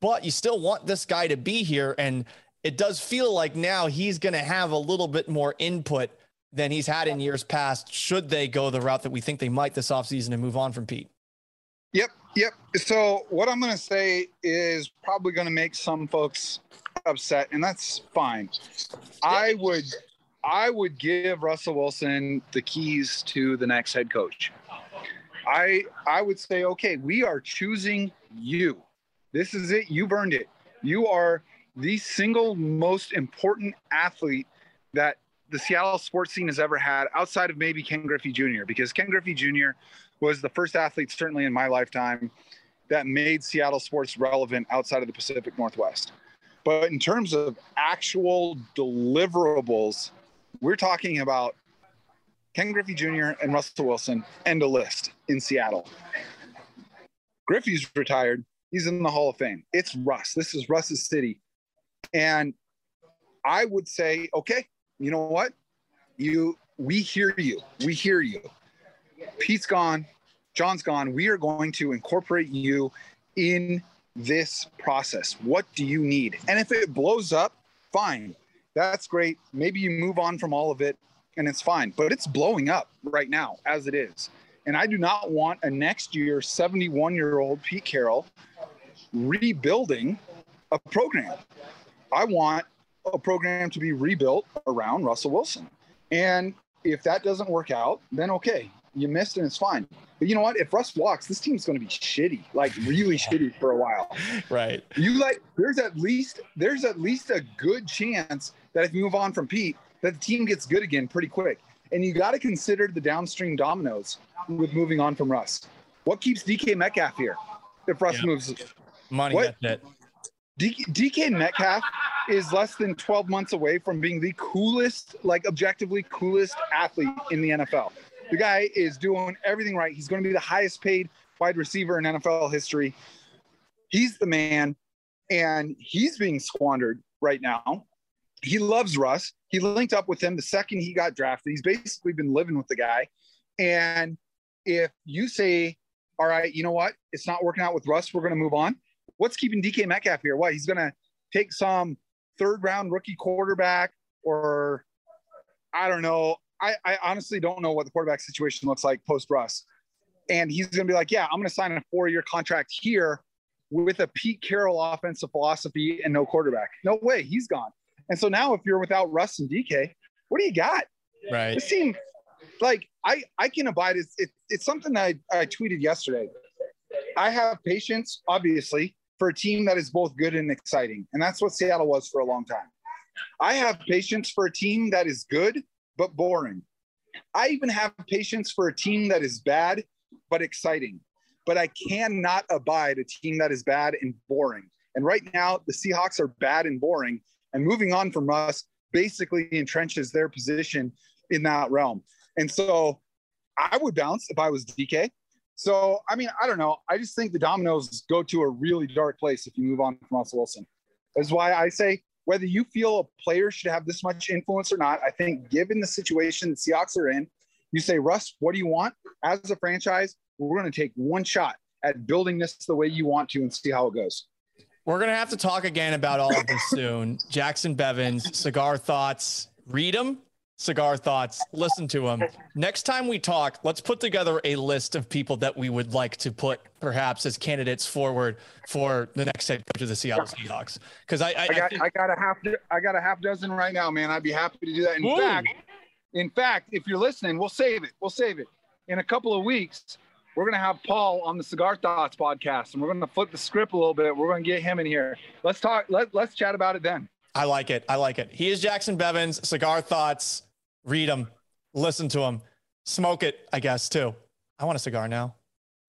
But you still want this guy to be here. And it does feel like now he's going to have a little bit more input than he's had in years past, should they go the route that we think they might this offseason and move on from Pete. Yep, yep. So what I'm going to say is probably going to make some folks upset, and that's fine. I would, I would give Russell Wilson the keys to the next head coach. I, I would say, okay, we are choosing you. This is it. You've earned it. You are the single most important athlete that the Seattle sports scene has ever had, outside of maybe Ken Griffey Jr. Because Ken Griffey Jr was the first athlete, certainly in my lifetime, that made Seattle sports relevant outside of the Pacific Northwest. But in terms of actual deliverables, we're talking about Ken Griffey Jr. and Russell Wilson, end a list in Seattle. Griffey's retired. He's in the Hall of Fame. It's Russ. This is Russ's city. And I would say, okay, you know what? You we hear you. We hear you. Pete's gone, John's gone. We are going to incorporate you in this process. What do you need? And if it blows up, fine. That's great. Maybe you move on from all of it and it's fine. But it's blowing up right now as it is. And I do not want a next year 71 year old Pete Carroll rebuilding a program. I want a program to be rebuilt around Russell Wilson. And if that doesn't work out, then okay, you missed and it's fine. But you know what? If Russ walks, this team's going to be shitty, like really shitty for a while. Right. You like there's at least there's at least a good chance that if you move on from Pete, that the team gets good again pretty quick. And you got to consider the downstream dominoes with moving on from Russ. What keeps DK Metcalf here if Russ yeah. moves? Money. What? DK Metcalf is less than 12 months away from being the coolest, like objectively coolest athlete in the NFL. The guy is doing everything right. He's going to be the highest paid wide receiver in NFL history. He's the man, and he's being squandered right now. He loves Russ. He linked up with him the second he got drafted. He's basically been living with the guy. And if you say, all right, you know what? It's not working out with Russ. We're going to move on. What's keeping DK Metcalf here? What? He's going to take some third round rookie quarterback or I don't know, I, I honestly don't know what the quarterback situation looks like post Russ. And he's going to be like, yeah, I'm going to sign a four year contract here with a Pete Carroll offensive philosophy and no quarterback. No way, he's gone. And so now, if you're without Russ and DK, what do you got? Right. This team, like I I can abide. It's it, it's something that I, I tweeted yesterday. I have patience, obviously, for a team that is both good and exciting, and that's what Seattle was for a long time. I have patience for a team that is good but boring. I even have patience for a team that is bad but exciting. But I cannot abide a team that is bad and boring. And right now, the Seahawks are bad and boring. And moving on from Russ basically entrenches their position in that realm. And so I would bounce if I was DK. So, I mean, I don't know. I just think the dominoes go to a really dark place if you move on from Russell Wilson. That's why I say whether you feel a player should have this much influence or not, I think given the situation the Seahawks are in, you say, Russ, what do you want? As a franchise, we're going to take one shot at building this the way you want to and see how it goes. We're going to have to talk again about all of this soon. Jacson Bevens, cigar thoughts, read them. Cigar thoughts, listen to them. Next time we talk, let's put together a list of people that we would like to put perhaps as candidates forward for the next head coach of the Seattle Seahawks. Because I, I, I, got, I, got a half, I got a half dozen right now, man. I'd be happy to do that. In Ooh. fact, in fact, if you're listening, we'll save it. We'll save it. In a couple of weeks, we're going to have Paul on the Cigar Thoughts podcast, and we're going to flip the script a little bit. We're going to get him in here. Let's talk. Let, let's chat about it then. I like it. I like it. He is Jacson Bevens, Cigar Thoughts. Read them, listen to them, smoke it, I guess, too. I want a cigar now.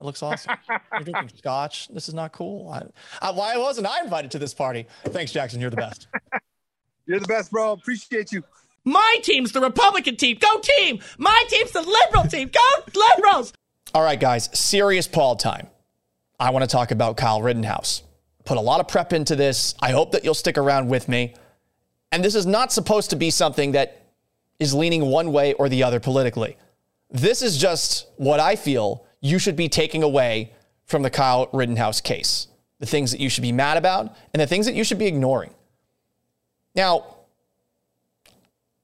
It looks awesome. You're drinking scotch. This is not cool. I, I, why wasn't I invited to this party? Thanks, Jacson. You're the best. You're the best, bro. Appreciate you. My team's the Republican team. Go team. My team's the liberal team. Go liberals. All right, guys. Serious Paul time. I want to talk about Kyle Rittenhouse. Put a lot of prep into this. I hope that you'll stick around with me. And this is not supposed to be something that is leaning one way or the other politically. This is just what I feel you should be taking away from the Kyle Rittenhouse case. The things that you should be mad about and the things that you should be ignoring. Now,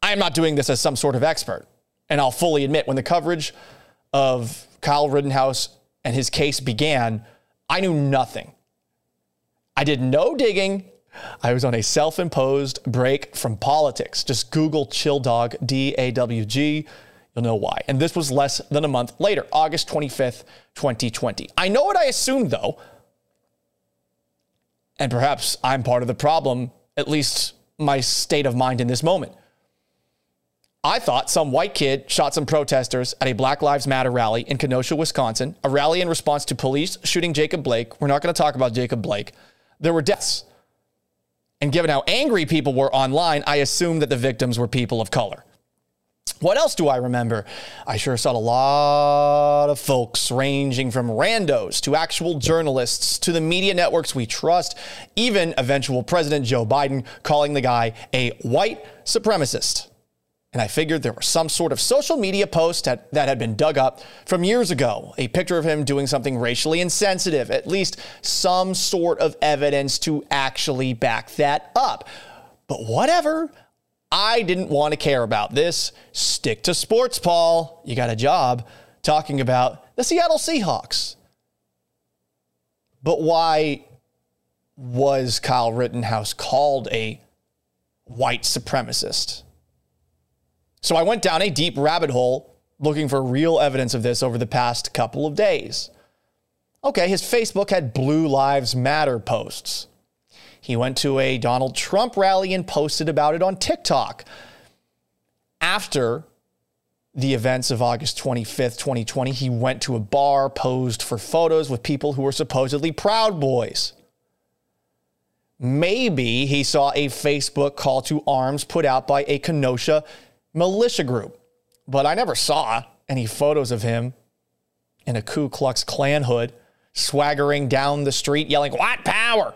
I am not doing this as some sort of expert. And I'll fully admit when the coverage of Kyle Rittenhouse and his case began, I knew nothing. I did no digging I was on a self imposed break from politics. Just Google Chill Dog, D A W G. You'll know why. And this was less than a month later, August 25th, 2020. I know what I assumed, though. And perhaps I'm part of the problem, at least my state of mind in this moment. I thought some white kid shot some protesters at a Black Lives Matter rally in Kenosha, Wisconsin, a rally in response to police shooting Jacob Blake. We're not going to talk about Jacob Blake. There were deaths. And given how angry people were online, I assumed that the victims were people of color. What else do I remember? I sure saw a lot of folks ranging from randos to actual journalists to the media networks we trust, even eventual President Joe Biden calling the guy a white supremacist. And I figured there was some sort of social media post that, that had been dug up from years ago, a picture of him doing something racially insensitive, at least some sort of evidence to actually back that up. But whatever. I didn't want to care about this. Stick to sports, Paul. You got a job talking about the Seattle Seahawks. But why was Kyle Rittenhouse called a white supremacist? So I went down a deep rabbit hole looking for real evidence of this over the past couple of days. Okay, his Facebook had Blue Lives Matter posts. He went to a Donald Trump rally and posted about it on TikTok. After the events of August 25th, 2020, he went to a bar, posed for photos with people who were supposedly Proud Boys. Maybe he saw a Facebook call to arms put out by a Kenosha militia group. But I never saw any photos of him in a Ku Klux Klan hood swaggering down the street yelling, White power!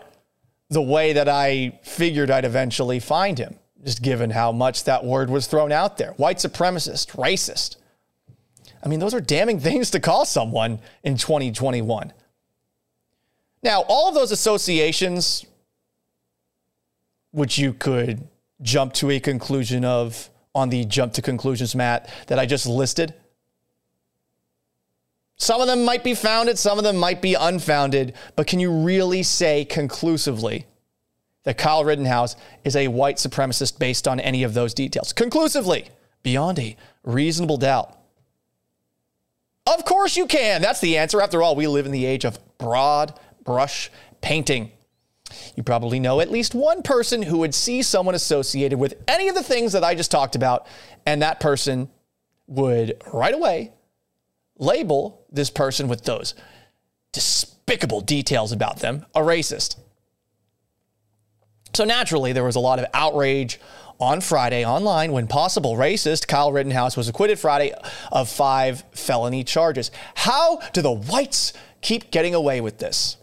The way that I figured I'd eventually find him, just given how much that word was thrown out there. White supremacist, racist. I mean, those are damning things to call someone in 2021. Now, all of those associations, which you could jump to a conclusion of on the jump to conclusions, mat, that I just listed. Some of them might be founded, some of them might be unfounded, but can you really say conclusively that Kyle Rittenhouse is a white supremacist based on any of those details? Conclusively, beyond a reasonable doubt. Of course you can. That's the answer. After all, we live in the age of broad brush painting. You probably know at least one person who would see someone associated with any of the things that I just talked about, and that person would right away label this person with those despicable details about them a racist. So naturally, there was a lot of outrage on Friday online when possible racist Kyle Rittenhouse was acquitted Friday of five felony charges. How do the whites keep getting away with this?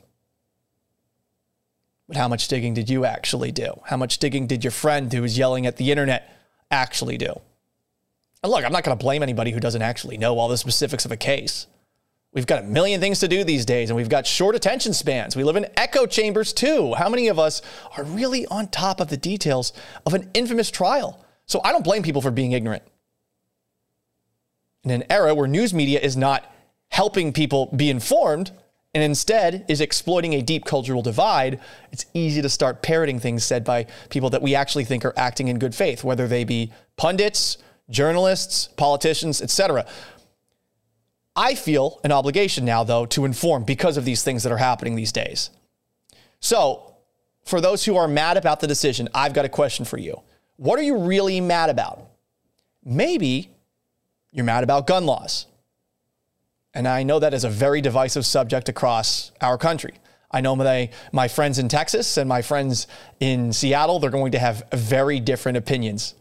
But how much digging did you actually do? How much digging did your friend who was yelling at the internet actually do? And look, I'm not going to blame anybody who doesn't actually know all the specifics of a case. We've got a million things to do these days, and we've got short attention spans. We live in echo chambers too. How many of us are really on top of the details of an infamous trial? So I don't blame people for being ignorant. In an era where news media is not helping people be informed and instead is exploiting a deep cultural divide, it's easy to start parroting things said by people that we actually think are acting in good faith, whether they be pundits, journalists, politicians, etc. I feel an obligation now, though, to inform because of these things that are happening these days. So, for those who are mad about the decision, I've got a question for you. What are you really mad about? Maybe you're mad about gun laws. And I know that is a very divisive subject across our country. I know my, my friends in Texas and my friends in Seattle, they're going to have very different opinions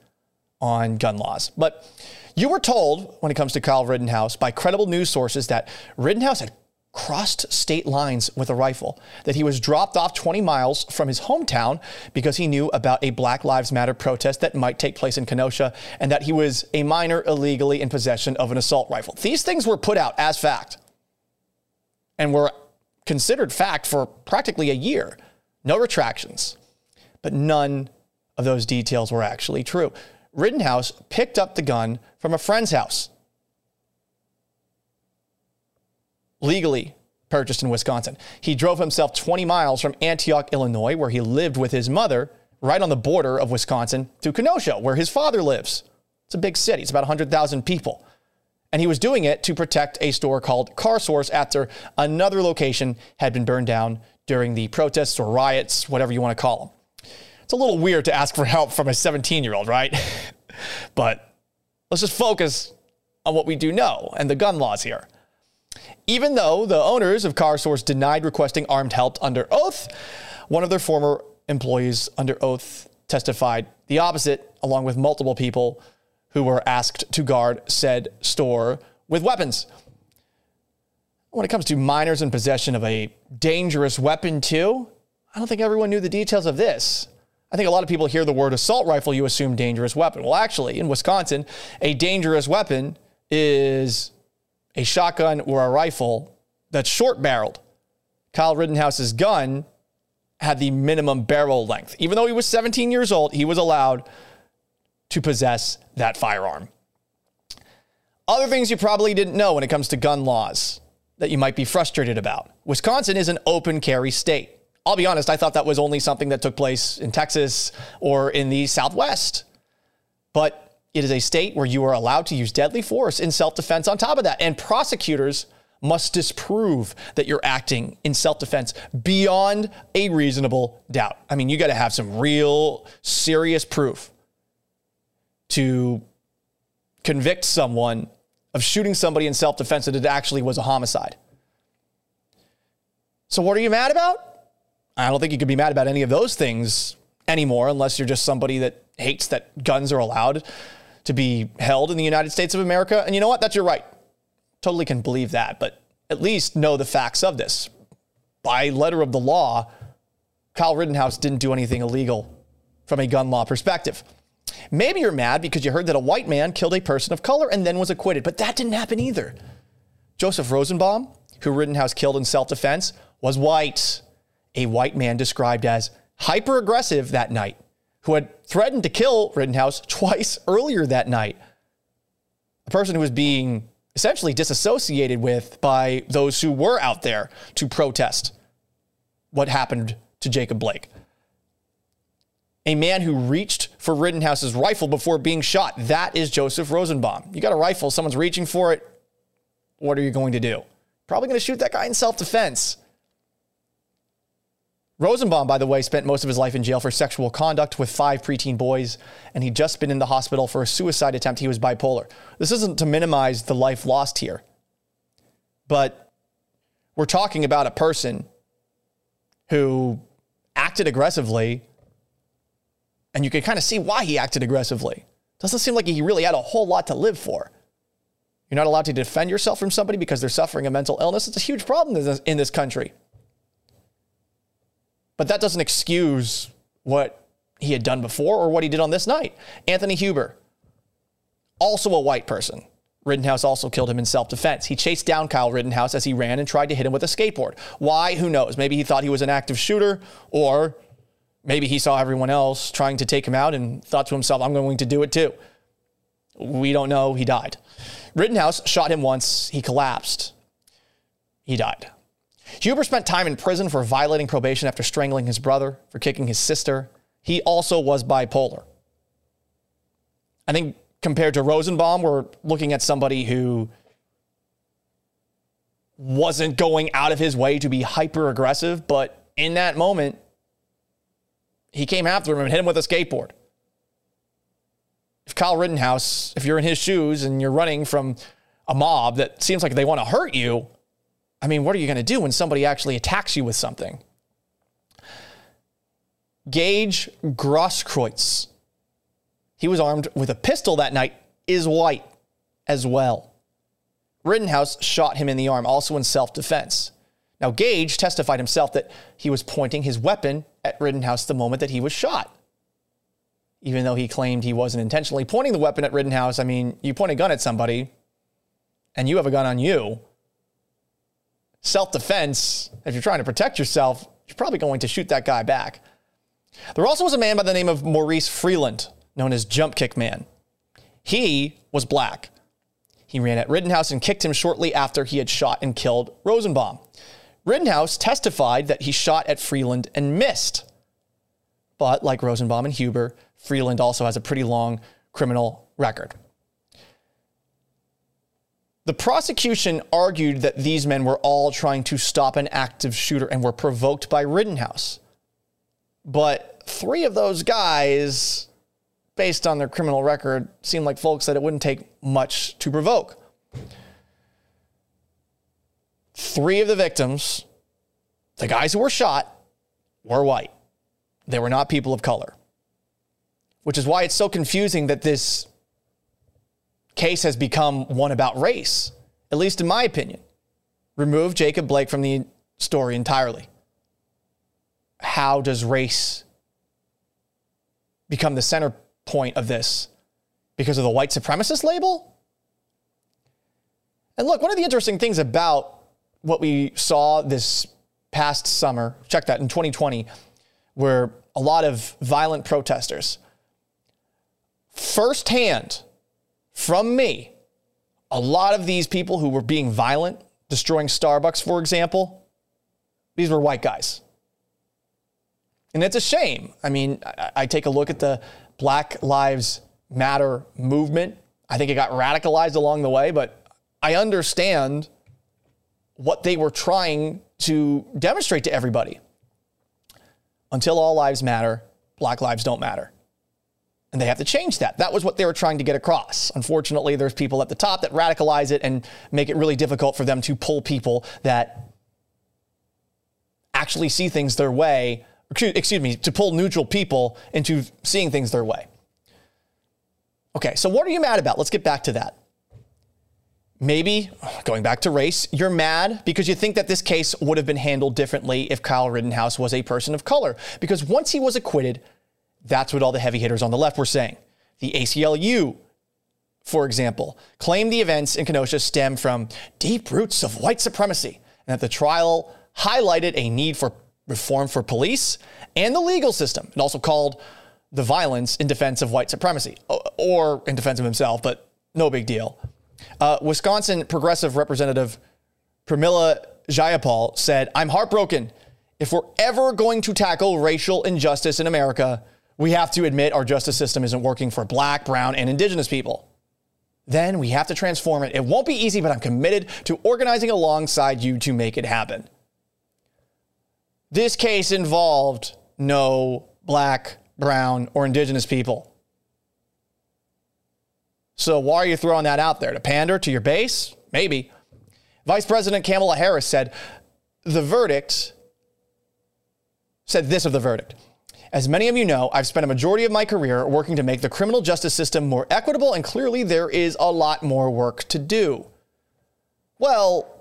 on gun laws. But you were told, when it comes to Kyle Rittenhouse, by credible news sources that Rittenhouse had crossed state lines with a rifle, that he was dropped off 20 miles from his hometown because he knew about a Black Lives Matter protest that might take place in Kenosha, and that he was a minor illegally in possession of an assault rifle. These things were put out as fact and were considered fact for practically a year. No retractions. But none of those details were actually true. Rittenhouse picked up the gun from a friend's house, legally purchased in Wisconsin. He drove himself 20 miles from Antioch, Illinois, where he lived with his mother, right on the border of Wisconsin, to Kenosha, where his father lives. It's a big city, it's about 100,000 people. And he was doing it to protect a store called Car Source after another location had been burned down during the protests or riots, whatever you want to call them. It's a little weird to ask for help from a 17 year old, right? but let's just focus on what we do know and the gun laws here. Even though the owners of Car Source denied requesting armed help under oath, one of their former employees under oath testified the opposite, along with multiple people who were asked to guard said store with weapons. When it comes to minors in possession of a dangerous weapon, too, I don't think everyone knew the details of this. I think a lot of people hear the word assault rifle, you assume dangerous weapon. Well, actually, in Wisconsin, a dangerous weapon is a shotgun or a rifle that's short barreled. Kyle Rittenhouse's gun had the minimum barrel length. Even though he was 17 years old, he was allowed to possess that firearm. Other things you probably didn't know when it comes to gun laws that you might be frustrated about. Wisconsin is an open carry state. I'll be honest, I thought that was only something that took place in Texas or in the Southwest. But it is a state where you are allowed to use deadly force in self defense on top of that. And prosecutors must disprove that you're acting in self defense beyond a reasonable doubt. I mean, you got to have some real serious proof to convict someone of shooting somebody in self defense that it actually was a homicide. So, what are you mad about? I don't think you could be mad about any of those things anymore unless you're just somebody that hates that guns are allowed to be held in the United States of America. And you know what? That's your right. Totally can believe that, but at least know the facts of this. By letter of the law, Kyle Rittenhouse didn't do anything illegal from a gun law perspective. Maybe you're mad because you heard that a white man killed a person of color and then was acquitted, but that didn't happen either. Joseph Rosenbaum, who Rittenhouse killed in self defense, was white a white man described as hyper aggressive that night, who had threatened to kill Rittenhouse twice earlier that night. A person who was being essentially disassociated with by those who were out there to protest what happened to Jacob Blake. A man who reached for Rittenhouse's rifle before being shot. That is Joseph Rosenbaum. You got a rifle, someone's reaching for it. what are you going to do? Probably going to shoot that guy in self defense. Rosenbaum, by the way, spent most of his life in jail for sexual conduct with five preteen boys, and he'd just been in the hospital for a suicide attempt. He was bipolar. This isn't to minimize the life lost here, but we're talking about a person who acted aggressively, and you can kind of see why he acted aggressively. Doesn't seem like he really had a whole lot to live for. You're not allowed to defend yourself from somebody because they're suffering a mental illness. It's a huge problem in this, in this country. But that doesn't excuse what he had done before or what he did on this night. Anthony Huber, also a white person. Rittenhouse also killed him in self defense. He chased down Kyle Rittenhouse as he ran and tried to hit him with a skateboard. Why? Who knows? Maybe he thought he was an active shooter, or maybe he saw everyone else trying to take him out and thought to himself, I'm going to do it too. We don't know. He died. Rittenhouse shot him once. He collapsed. He died. Huber spent time in prison for violating probation after strangling his brother, for kicking his sister. He also was bipolar. I think compared to Rosenbaum, we're looking at somebody who wasn't going out of his way to be hyper aggressive, but in that moment, he came after him and hit him with a skateboard. If Kyle Rittenhouse, if you're in his shoes and you're running from a mob that seems like they want to hurt you, I mean, what are you going to do when somebody actually attacks you with something? Gage Grosskreutz, he was armed with a pistol that night, is white as well. Rittenhouse shot him in the arm, also in self defense. Now, Gage testified himself that he was pointing his weapon at Rittenhouse the moment that he was shot. Even though he claimed he wasn't intentionally pointing the weapon at Rittenhouse, I mean, you point a gun at somebody and you have a gun on you self defense, if you're trying to protect yourself, you're probably going to shoot that guy back. There also was a man by the name of Maurice Freeland, known as Jump Kick Man. He was black. He ran at Rittenhouse and kicked him shortly after he had shot and killed Rosenbaum. Rittenhouse testified that he shot at Freeland and missed. But like Rosenbaum and Huber, Freeland also has a pretty long criminal record. The prosecution argued that these men were all trying to stop an active shooter and were provoked by Rittenhouse. But three of those guys, based on their criminal record, seemed like folks that it wouldn't take much to provoke. Three of the victims, the guys who were shot, were white. They were not people of color. Which is why it's so confusing that this case has become one about race, at least in my opinion. Remove Jacob Blake from the story entirely. How does race become the center point of this? Because of the white supremacist label? And look, one of the interesting things about what we saw this past summer, check that in 2020, where a lot of violent protesters firsthand from me, a lot of these people who were being violent, destroying Starbucks, for example, these were white guys. And it's a shame. I mean, I, I take a look at the Black Lives Matter movement. I think it got radicalized along the way, but I understand what they were trying to demonstrate to everybody. Until all lives matter, black lives don't matter. And they have to change that. That was what they were trying to get across. Unfortunately, there's people at the top that radicalize it and make it really difficult for them to pull people that actually see things their way, excuse me, to pull neutral people into seeing things their way. Okay, so what are you mad about? Let's get back to that. Maybe, going back to race, you're mad because you think that this case would have been handled differently if Kyle Rittenhouse was a person of color. Because once he was acquitted, that's what all the heavy hitters on the left were saying. The ACLU, for example, claimed the events in Kenosha stem from deep roots of white supremacy and that the trial highlighted a need for reform for police and the legal system. It also called the violence in defense of white supremacy or in defense of himself, but no big deal. Uh, Wisconsin progressive representative Pramila Jayapal said, I'm heartbroken. If we're ever going to tackle racial injustice in America, we have to admit our justice system isn't working for black, brown, and indigenous people. then we have to transform it. It won't be easy, but I'm committed to organizing alongside you to make it happen. This case involved no black, brown, or indigenous people. So why are you throwing that out there? To pander to your base? Maybe. Vice President Kamala Harris said the verdict said this of the verdict. As many of you know, I've spent a majority of my career working to make the criminal justice system more equitable, and clearly there is a lot more work to do. Well,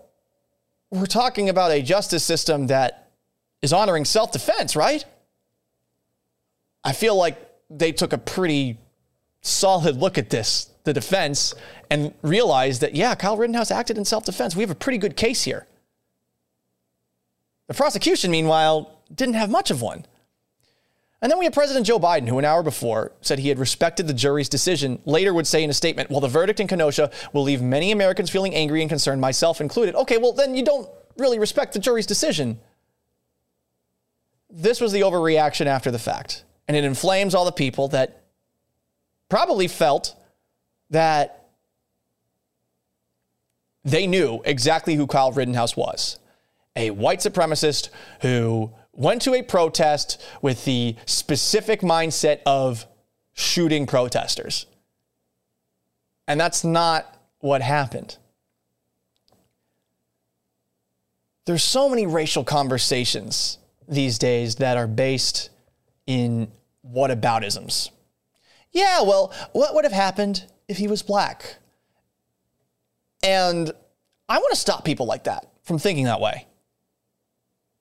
we're talking about a justice system that is honoring self defense, right? I feel like they took a pretty solid look at this, the defense, and realized that, yeah, Kyle Rittenhouse acted in self defense. We have a pretty good case here. The prosecution, meanwhile, didn't have much of one. And then we have President Joe Biden, who an hour before said he had respected the jury's decision, later would say in a statement, Well, the verdict in Kenosha will leave many Americans feeling angry and concerned, myself included. Okay, well, then you don't really respect the jury's decision. This was the overreaction after the fact. And it inflames all the people that probably felt that they knew exactly who Kyle Rittenhouse was a white supremacist who went to a protest with the specific mindset of shooting protesters. And that's not what happened. There's so many racial conversations these days that are based in whataboutisms. Yeah, well, what would have happened if he was black? And I want to stop people like that from thinking that way.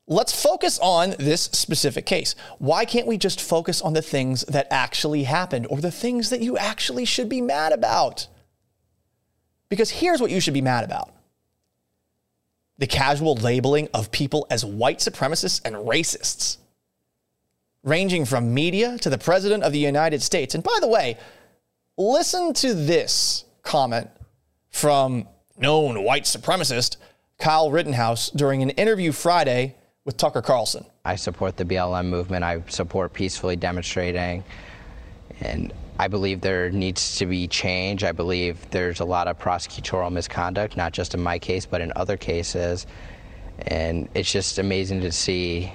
Let's focus on this specific case. Why can't we just focus on the things that actually happened or the things that you actually should be mad about? Because here's what you should be mad about the casual labeling of people as white supremacists and racists, ranging from media to the President of the United States. And by the way, listen to this comment from known white supremacist Kyle Rittenhouse during an interview Friday with Tucker Carlson. I support the BLM movement. I support peacefully demonstrating. And I believe there needs to be change. I believe there's a lot of prosecutorial misconduct, not just in my case, but in other cases. And it's just amazing to see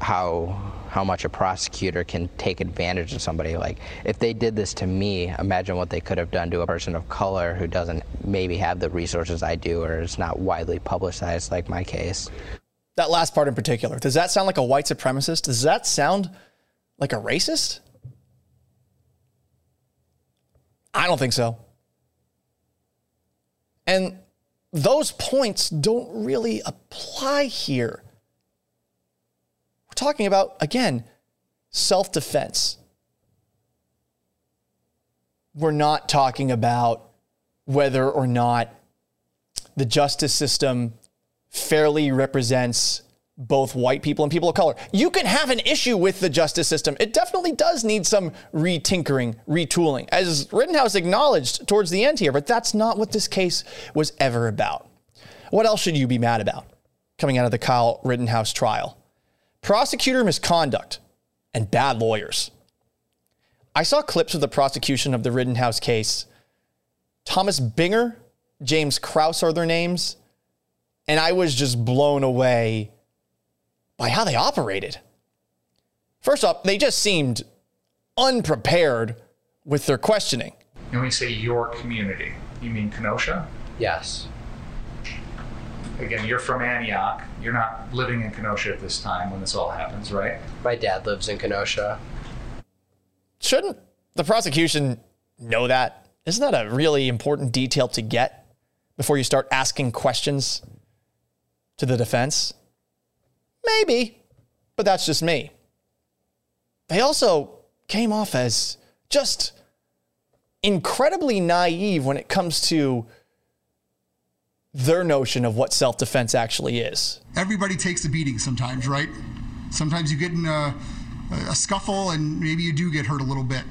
how how much a prosecutor can take advantage of somebody. Like if they did this to me, imagine what they could have done to a person of color who doesn't maybe have the resources I do or is not widely publicized like my case. That last part in particular, does that sound like a white supremacist? Does that sound like a racist? I don't think so. And those points don't really apply here. We're talking about, again, self defense. We're not talking about whether or not the justice system fairly represents both white people and people of color. You can have an issue with the justice system. It definitely does need some retinkering, retooling, as Rittenhouse acknowledged towards the end here, but that's not what this case was ever about. What else should you be mad about coming out of the Kyle Rittenhouse trial? Prosecutor misconduct and bad lawyers. I saw clips of the prosecution of the Rittenhouse case. Thomas Binger, James Kraus are their names. And I was just blown away by how they operated. First off, they just seemed unprepared with their questioning. When we say your community, you mean Kenosha? Yes. Again, you're from Antioch. You're not living in Kenosha at this time when this all happens, right? My dad lives in Kenosha. Shouldn't the prosecution know that? Isn't that a really important detail to get before you start asking questions to the defense? Maybe, but that's just me. They also came off as just incredibly naive when it comes to their notion of what self defense actually is. Everybody takes a beating sometimes, right? Sometimes you get in a, a, scuffle and maybe you do get hurt a little bit.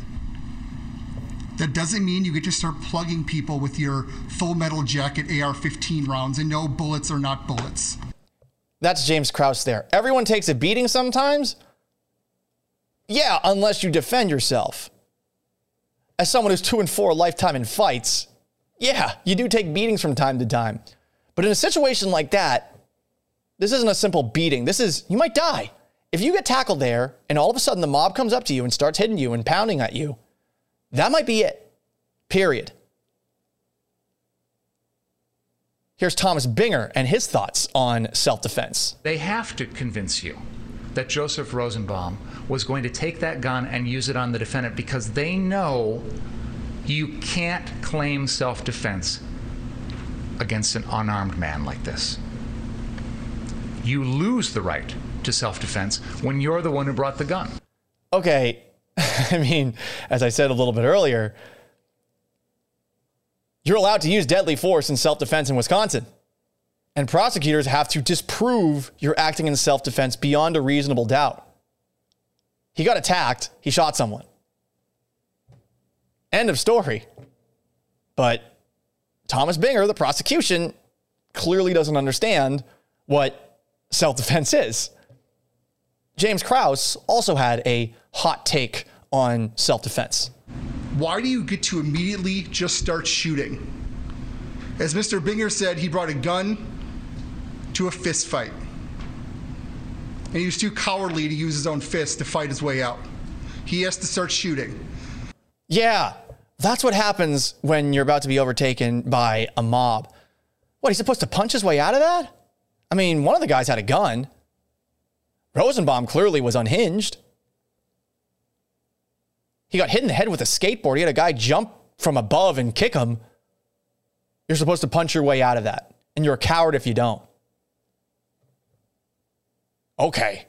That doesn't mean you get to start plugging people with your full metal jacket AR 15 rounds and no bullets are not bullets. That's James Kraus there. Everyone takes a beating sometimes. Yeah, unless you defend yourself. As someone who's two and four lifetime in fights, Yeah, you do take beatings from time to time. But in a situation like that, this isn't a simple beating. This is, you might die. If you get tackled there and all of a sudden the mob comes up to you and starts hitting you and pounding at you, that might be it. Period. Here's Thomas Binger and his thoughts on self defense. They have to convince you that Joseph Rosenbaum was going to take that gun and use it on the defendant because they know you can't claim self defense against an unarmed man like this. You lose the right to self defense when you're the one who brought the gun. Okay. I mean, as I said a little bit earlier, you're allowed to use deadly force in self defense in Wisconsin. And prosecutors have to disprove you're acting in self defense beyond a reasonable doubt. He got attacked, he shot someone. End of story. But Thomas Binger, the prosecution, clearly doesn't understand what self defense is. James Kraus also had a hot take on self defense. Why do you get to immediately just start shooting? As Mr. Binger said, he brought a gun to a fist fight. And he was too cowardly to use his own fist to fight his way out. He has to start shooting. Yeah, that's what happens when you're about to be overtaken by a mob. What, he's supposed to punch his way out of that? I mean, one of the guys had a gun. Rosenbaum clearly was unhinged. He got hit in the head with a skateboard. He had a guy jump from above and kick him. You're supposed to punch your way out of that. And you're a coward if you don't. Okay.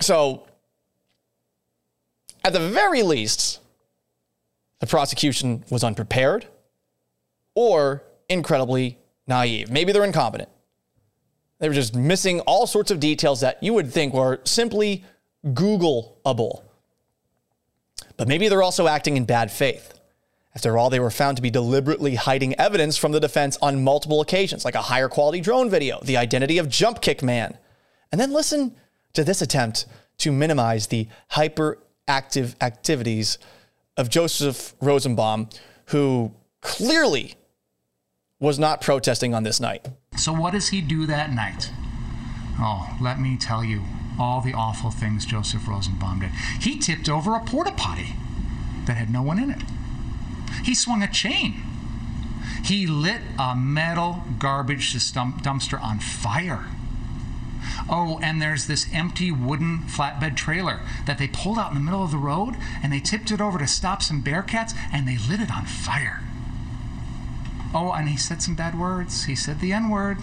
So, at the very least, the prosecution was unprepared or incredibly naive. Maybe they're incompetent. They were just missing all sorts of details that you would think were simply Googleable. But maybe they're also acting in bad faith. After all, they were found to be deliberately hiding evidence from the defense on multiple occasions, like a higher quality drone video, the identity of Jump Kick Man. And then listen to this attempt to minimize the hyperactive activities of Joseph Rosenbaum, who clearly was not protesting on this night. So, what does he do that night? Oh, let me tell you all the awful things Joseph Rosenbaum did. He tipped over a porta potty that had no one in it. He swung a chain. He lit a metal garbage dumpster on fire. Oh, and there's this empty wooden flatbed trailer that they pulled out in the middle of the road and they tipped it over to stop some bearcats and they lit it on fire. Oh, and he said some bad words. He said the N word.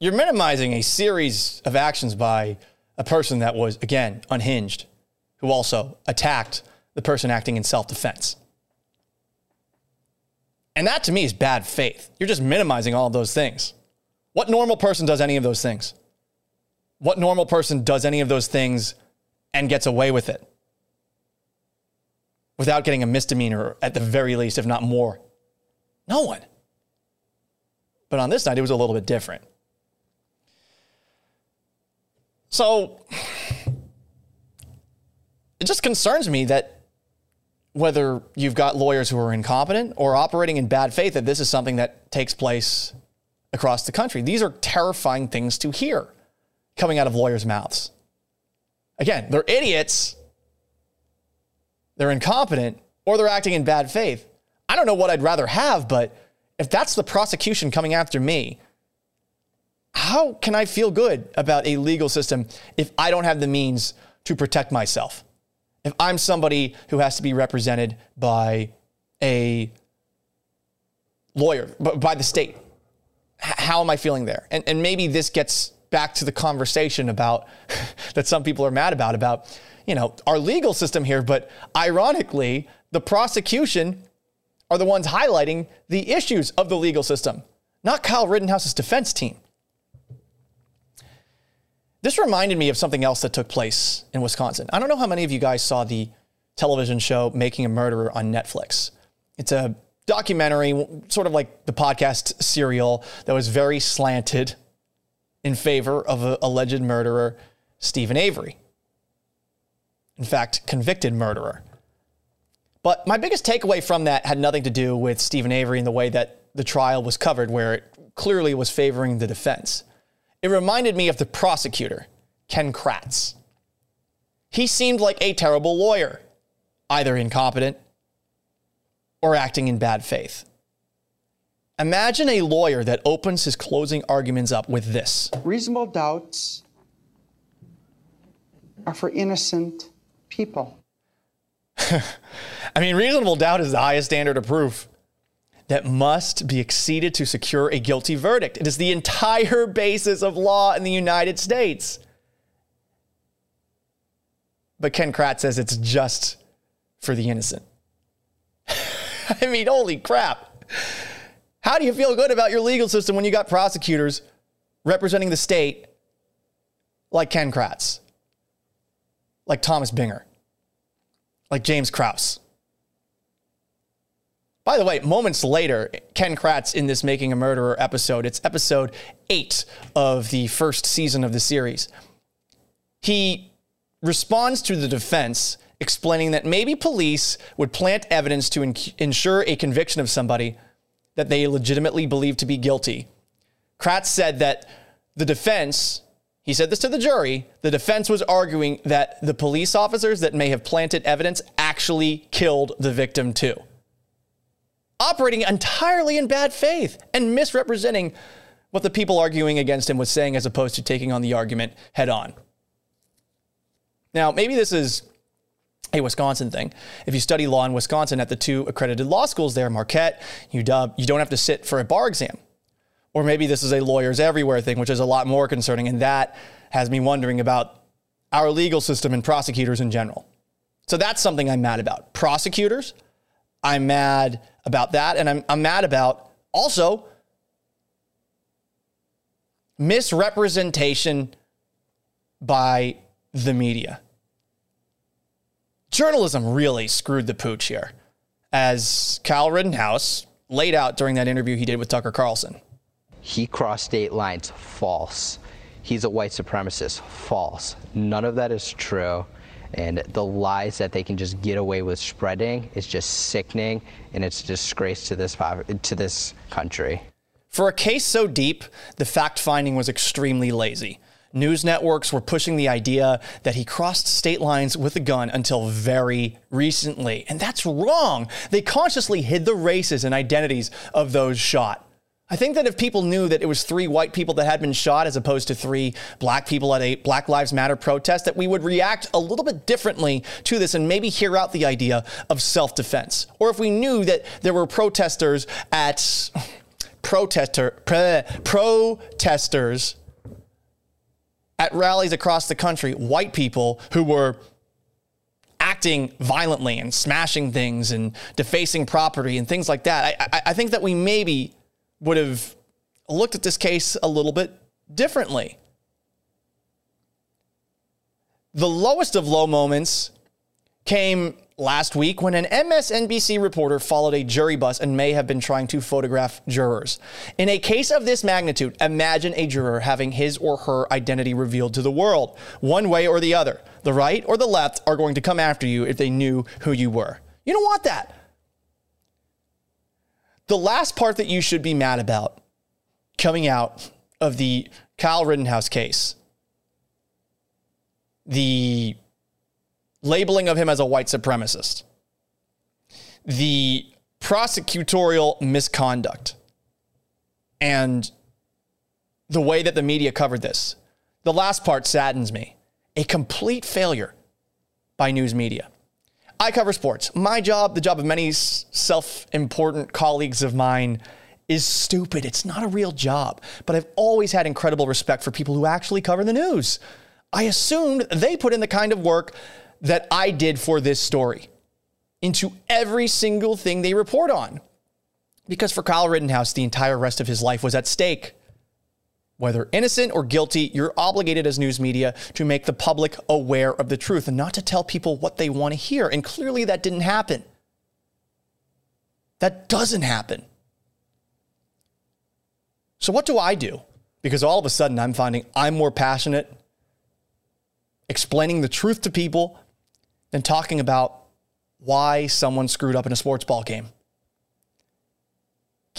You're minimizing a series of actions by a person that was, again, unhinged, who also attacked the person acting in self defense. And that to me is bad faith. You're just minimizing all of those things. What normal person does any of those things? What normal person does any of those things and gets away with it without getting a misdemeanor at the very least, if not more? No one. But on this night, it was a little bit different. So it just concerns me that whether you've got lawyers who are incompetent or operating in bad faith, that this is something that takes place across the country. These are terrifying things to hear coming out of lawyers' mouths. Again, they're idiots, they're incompetent, or they're acting in bad faith. I don't know what I'd rather have, but if that's the prosecution coming after me, how can I feel good about a legal system if I don't have the means to protect myself? If I'm somebody who has to be represented by a lawyer, by the state, how am I feeling there? And, and maybe this gets back to the conversation about that some people are mad about, about, you know, our legal system here. But ironically, the prosecution are the ones highlighting the issues of the legal system, not Kyle Rittenhouse's defense team. This reminded me of something else that took place in Wisconsin. I don't know how many of you guys saw the television show Making a Murderer on Netflix. It's a documentary, sort of like the podcast serial, that was very slanted in favor of an alleged murderer, Steven Avery. In fact, convicted murderer. But my biggest takeaway from that had nothing to do with Steven Avery and the way that the trial was covered, where it clearly was favoring the defense. It reminded me of the prosecutor, Ken Kratz. He seemed like a terrible lawyer, either incompetent or acting in bad faith. Imagine a lawyer that opens his closing arguments up with this Reasonable doubts are for innocent people. I mean, reasonable doubt is the highest standard of proof that must be exceeded to secure a guilty verdict. It is the entire basis of law in the United States. But Ken Kratz says it's just for the innocent. I mean, holy crap. How do you feel good about your legal system when you got prosecutors representing the state like Ken Kratz, like Thomas Binger, like James Kraus? By the way, moments later, Ken Kratz in this Making a Murderer episode, it's episode eight of the first season of the series. He responds to the defense explaining that maybe police would plant evidence to in- ensure a conviction of somebody that they legitimately believe to be guilty. Kratz said that the defense, he said this to the jury, the defense was arguing that the police officers that may have planted evidence actually killed the victim too. Operating entirely in bad faith and misrepresenting what the people arguing against him was saying as opposed to taking on the argument head on. Now, maybe this is a Wisconsin thing. If you study law in Wisconsin at the two accredited law schools there, Marquette, UW, you don't have to sit for a bar exam. Or maybe this is a lawyers everywhere thing, which is a lot more concerning. And that has me wondering about our legal system and prosecutors in general. So that's something I'm mad about. Prosecutors, I'm mad about that. And I'm, I'm mad about also misrepresentation by the media. Journalism really screwed the pooch here, as Kyle Rittenhouse laid out during that interview he did with Tucker Carlson. He crossed state lines. False. He's a white supremacist. False. None of that is true. And the lies that they can just get away with spreading is just sickening, and it's a disgrace to this to this country. For a case so deep, the fact finding was extremely lazy. News networks were pushing the idea that he crossed state lines with a gun until very recently. And that's wrong. They consciously hid the races and identities of those shot. I think that if people knew that it was three white people that had been shot as opposed to three black people at a Black Lives Matter protest, that we would react a little bit differently to this and maybe hear out the idea of self defense. Or if we knew that there were protesters at protester protesters at rallies across the country, white people who were acting violently and smashing things and defacing property and things like that. I, I, I think that we maybe would have looked at this case a little bit differently. The lowest of low moments came last week when an MSNBC reporter followed a jury bus and may have been trying to photograph jurors. In a case of this magnitude, imagine a juror having his or her identity revealed to the world. One way or the other, the right or the left are going to come after you if they knew who you were. You don't want that. The last part that you should be mad about coming out of the Kyle Rittenhouse case, the labeling of him as a white supremacist, the prosecutorial misconduct, and the way that the media covered this. The last part saddens me. A complete failure by news media. I cover sports. My job, the job of many self important colleagues of mine, is stupid. It's not a real job. But I've always had incredible respect for people who actually cover the news. I assumed they put in the kind of work that I did for this story into every single thing they report on. Because for Kyle Rittenhouse, the entire rest of his life was at stake. Whether innocent or guilty, you're obligated as news media to make the public aware of the truth and not to tell people what they want to hear. And clearly that didn't happen. That doesn't happen. So, what do I do? Because all of a sudden I'm finding I'm more passionate explaining the truth to people than talking about why someone screwed up in a sports ball game.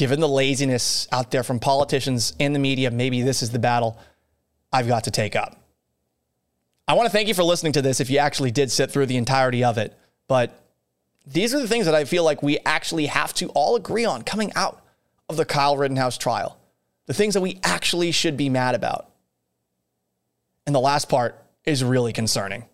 Given the laziness out there from politicians and the media, maybe this is the battle I've got to take up. I want to thank you for listening to this if you actually did sit through the entirety of it. But these are the things that I feel like we actually have to all agree on coming out of the Kyle Rittenhouse trial. The things that we actually should be mad about. And the last part is really concerning.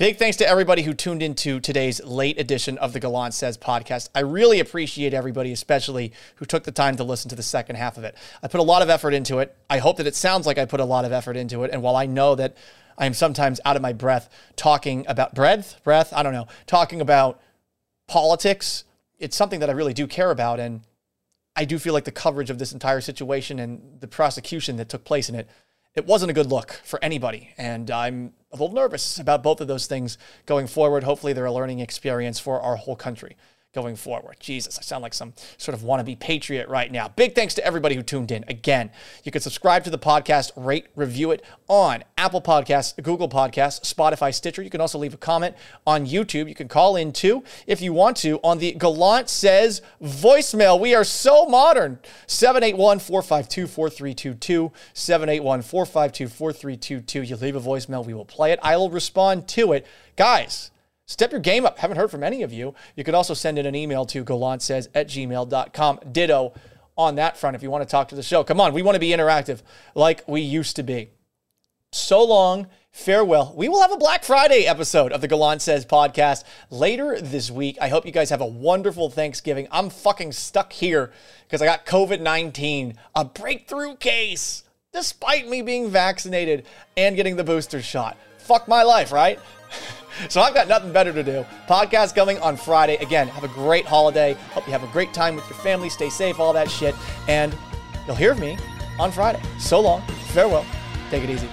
Big thanks to everybody who tuned into today's late edition of the Gallant Says podcast. I really appreciate everybody, especially who took the time to listen to the second half of it. I put a lot of effort into it. I hope that it sounds like I put a lot of effort into it. And while I know that I am sometimes out of my breath talking about breath, breath, I don't know, talking about politics, it's something that I really do care about. And I do feel like the coverage of this entire situation and the prosecution that took place in it it wasn't a good look for anybody. And I'm a little nervous about both of those things going forward. Hopefully, they're a learning experience for our whole country going forward. Jesus, I sound like some sort of wannabe patriot right now. Big thanks to everybody who tuned in. Again, you can subscribe to the podcast, rate, review it on Apple Podcasts, Google Podcasts, Spotify, Stitcher. You can also leave a comment on YouTube. You can call in too if you want to on the Gallant Says voicemail. We are so modern. 781 452 4322. 781 452 4322. You leave a voicemail, we will play it. I will respond to it. Guys, Step your game up. Haven't heard from any of you. You could also send in an email to gallantsays at gmail.com. Ditto on that front if you want to talk to the show. Come on, we want to be interactive like we used to be. So long. Farewell. We will have a Black Friday episode of the Gallant Says podcast later this week. I hope you guys have a wonderful Thanksgiving. I'm fucking stuck here because I got COVID 19, a breakthrough case, despite me being vaccinated and getting the booster shot. Fuck my life, right? so I've got nothing better to do. Podcast coming on Friday. Again, have a great holiday. Hope you have a great time with your family. Stay safe, all that shit. And you'll hear me on Friday. So long. Farewell. Take it easy.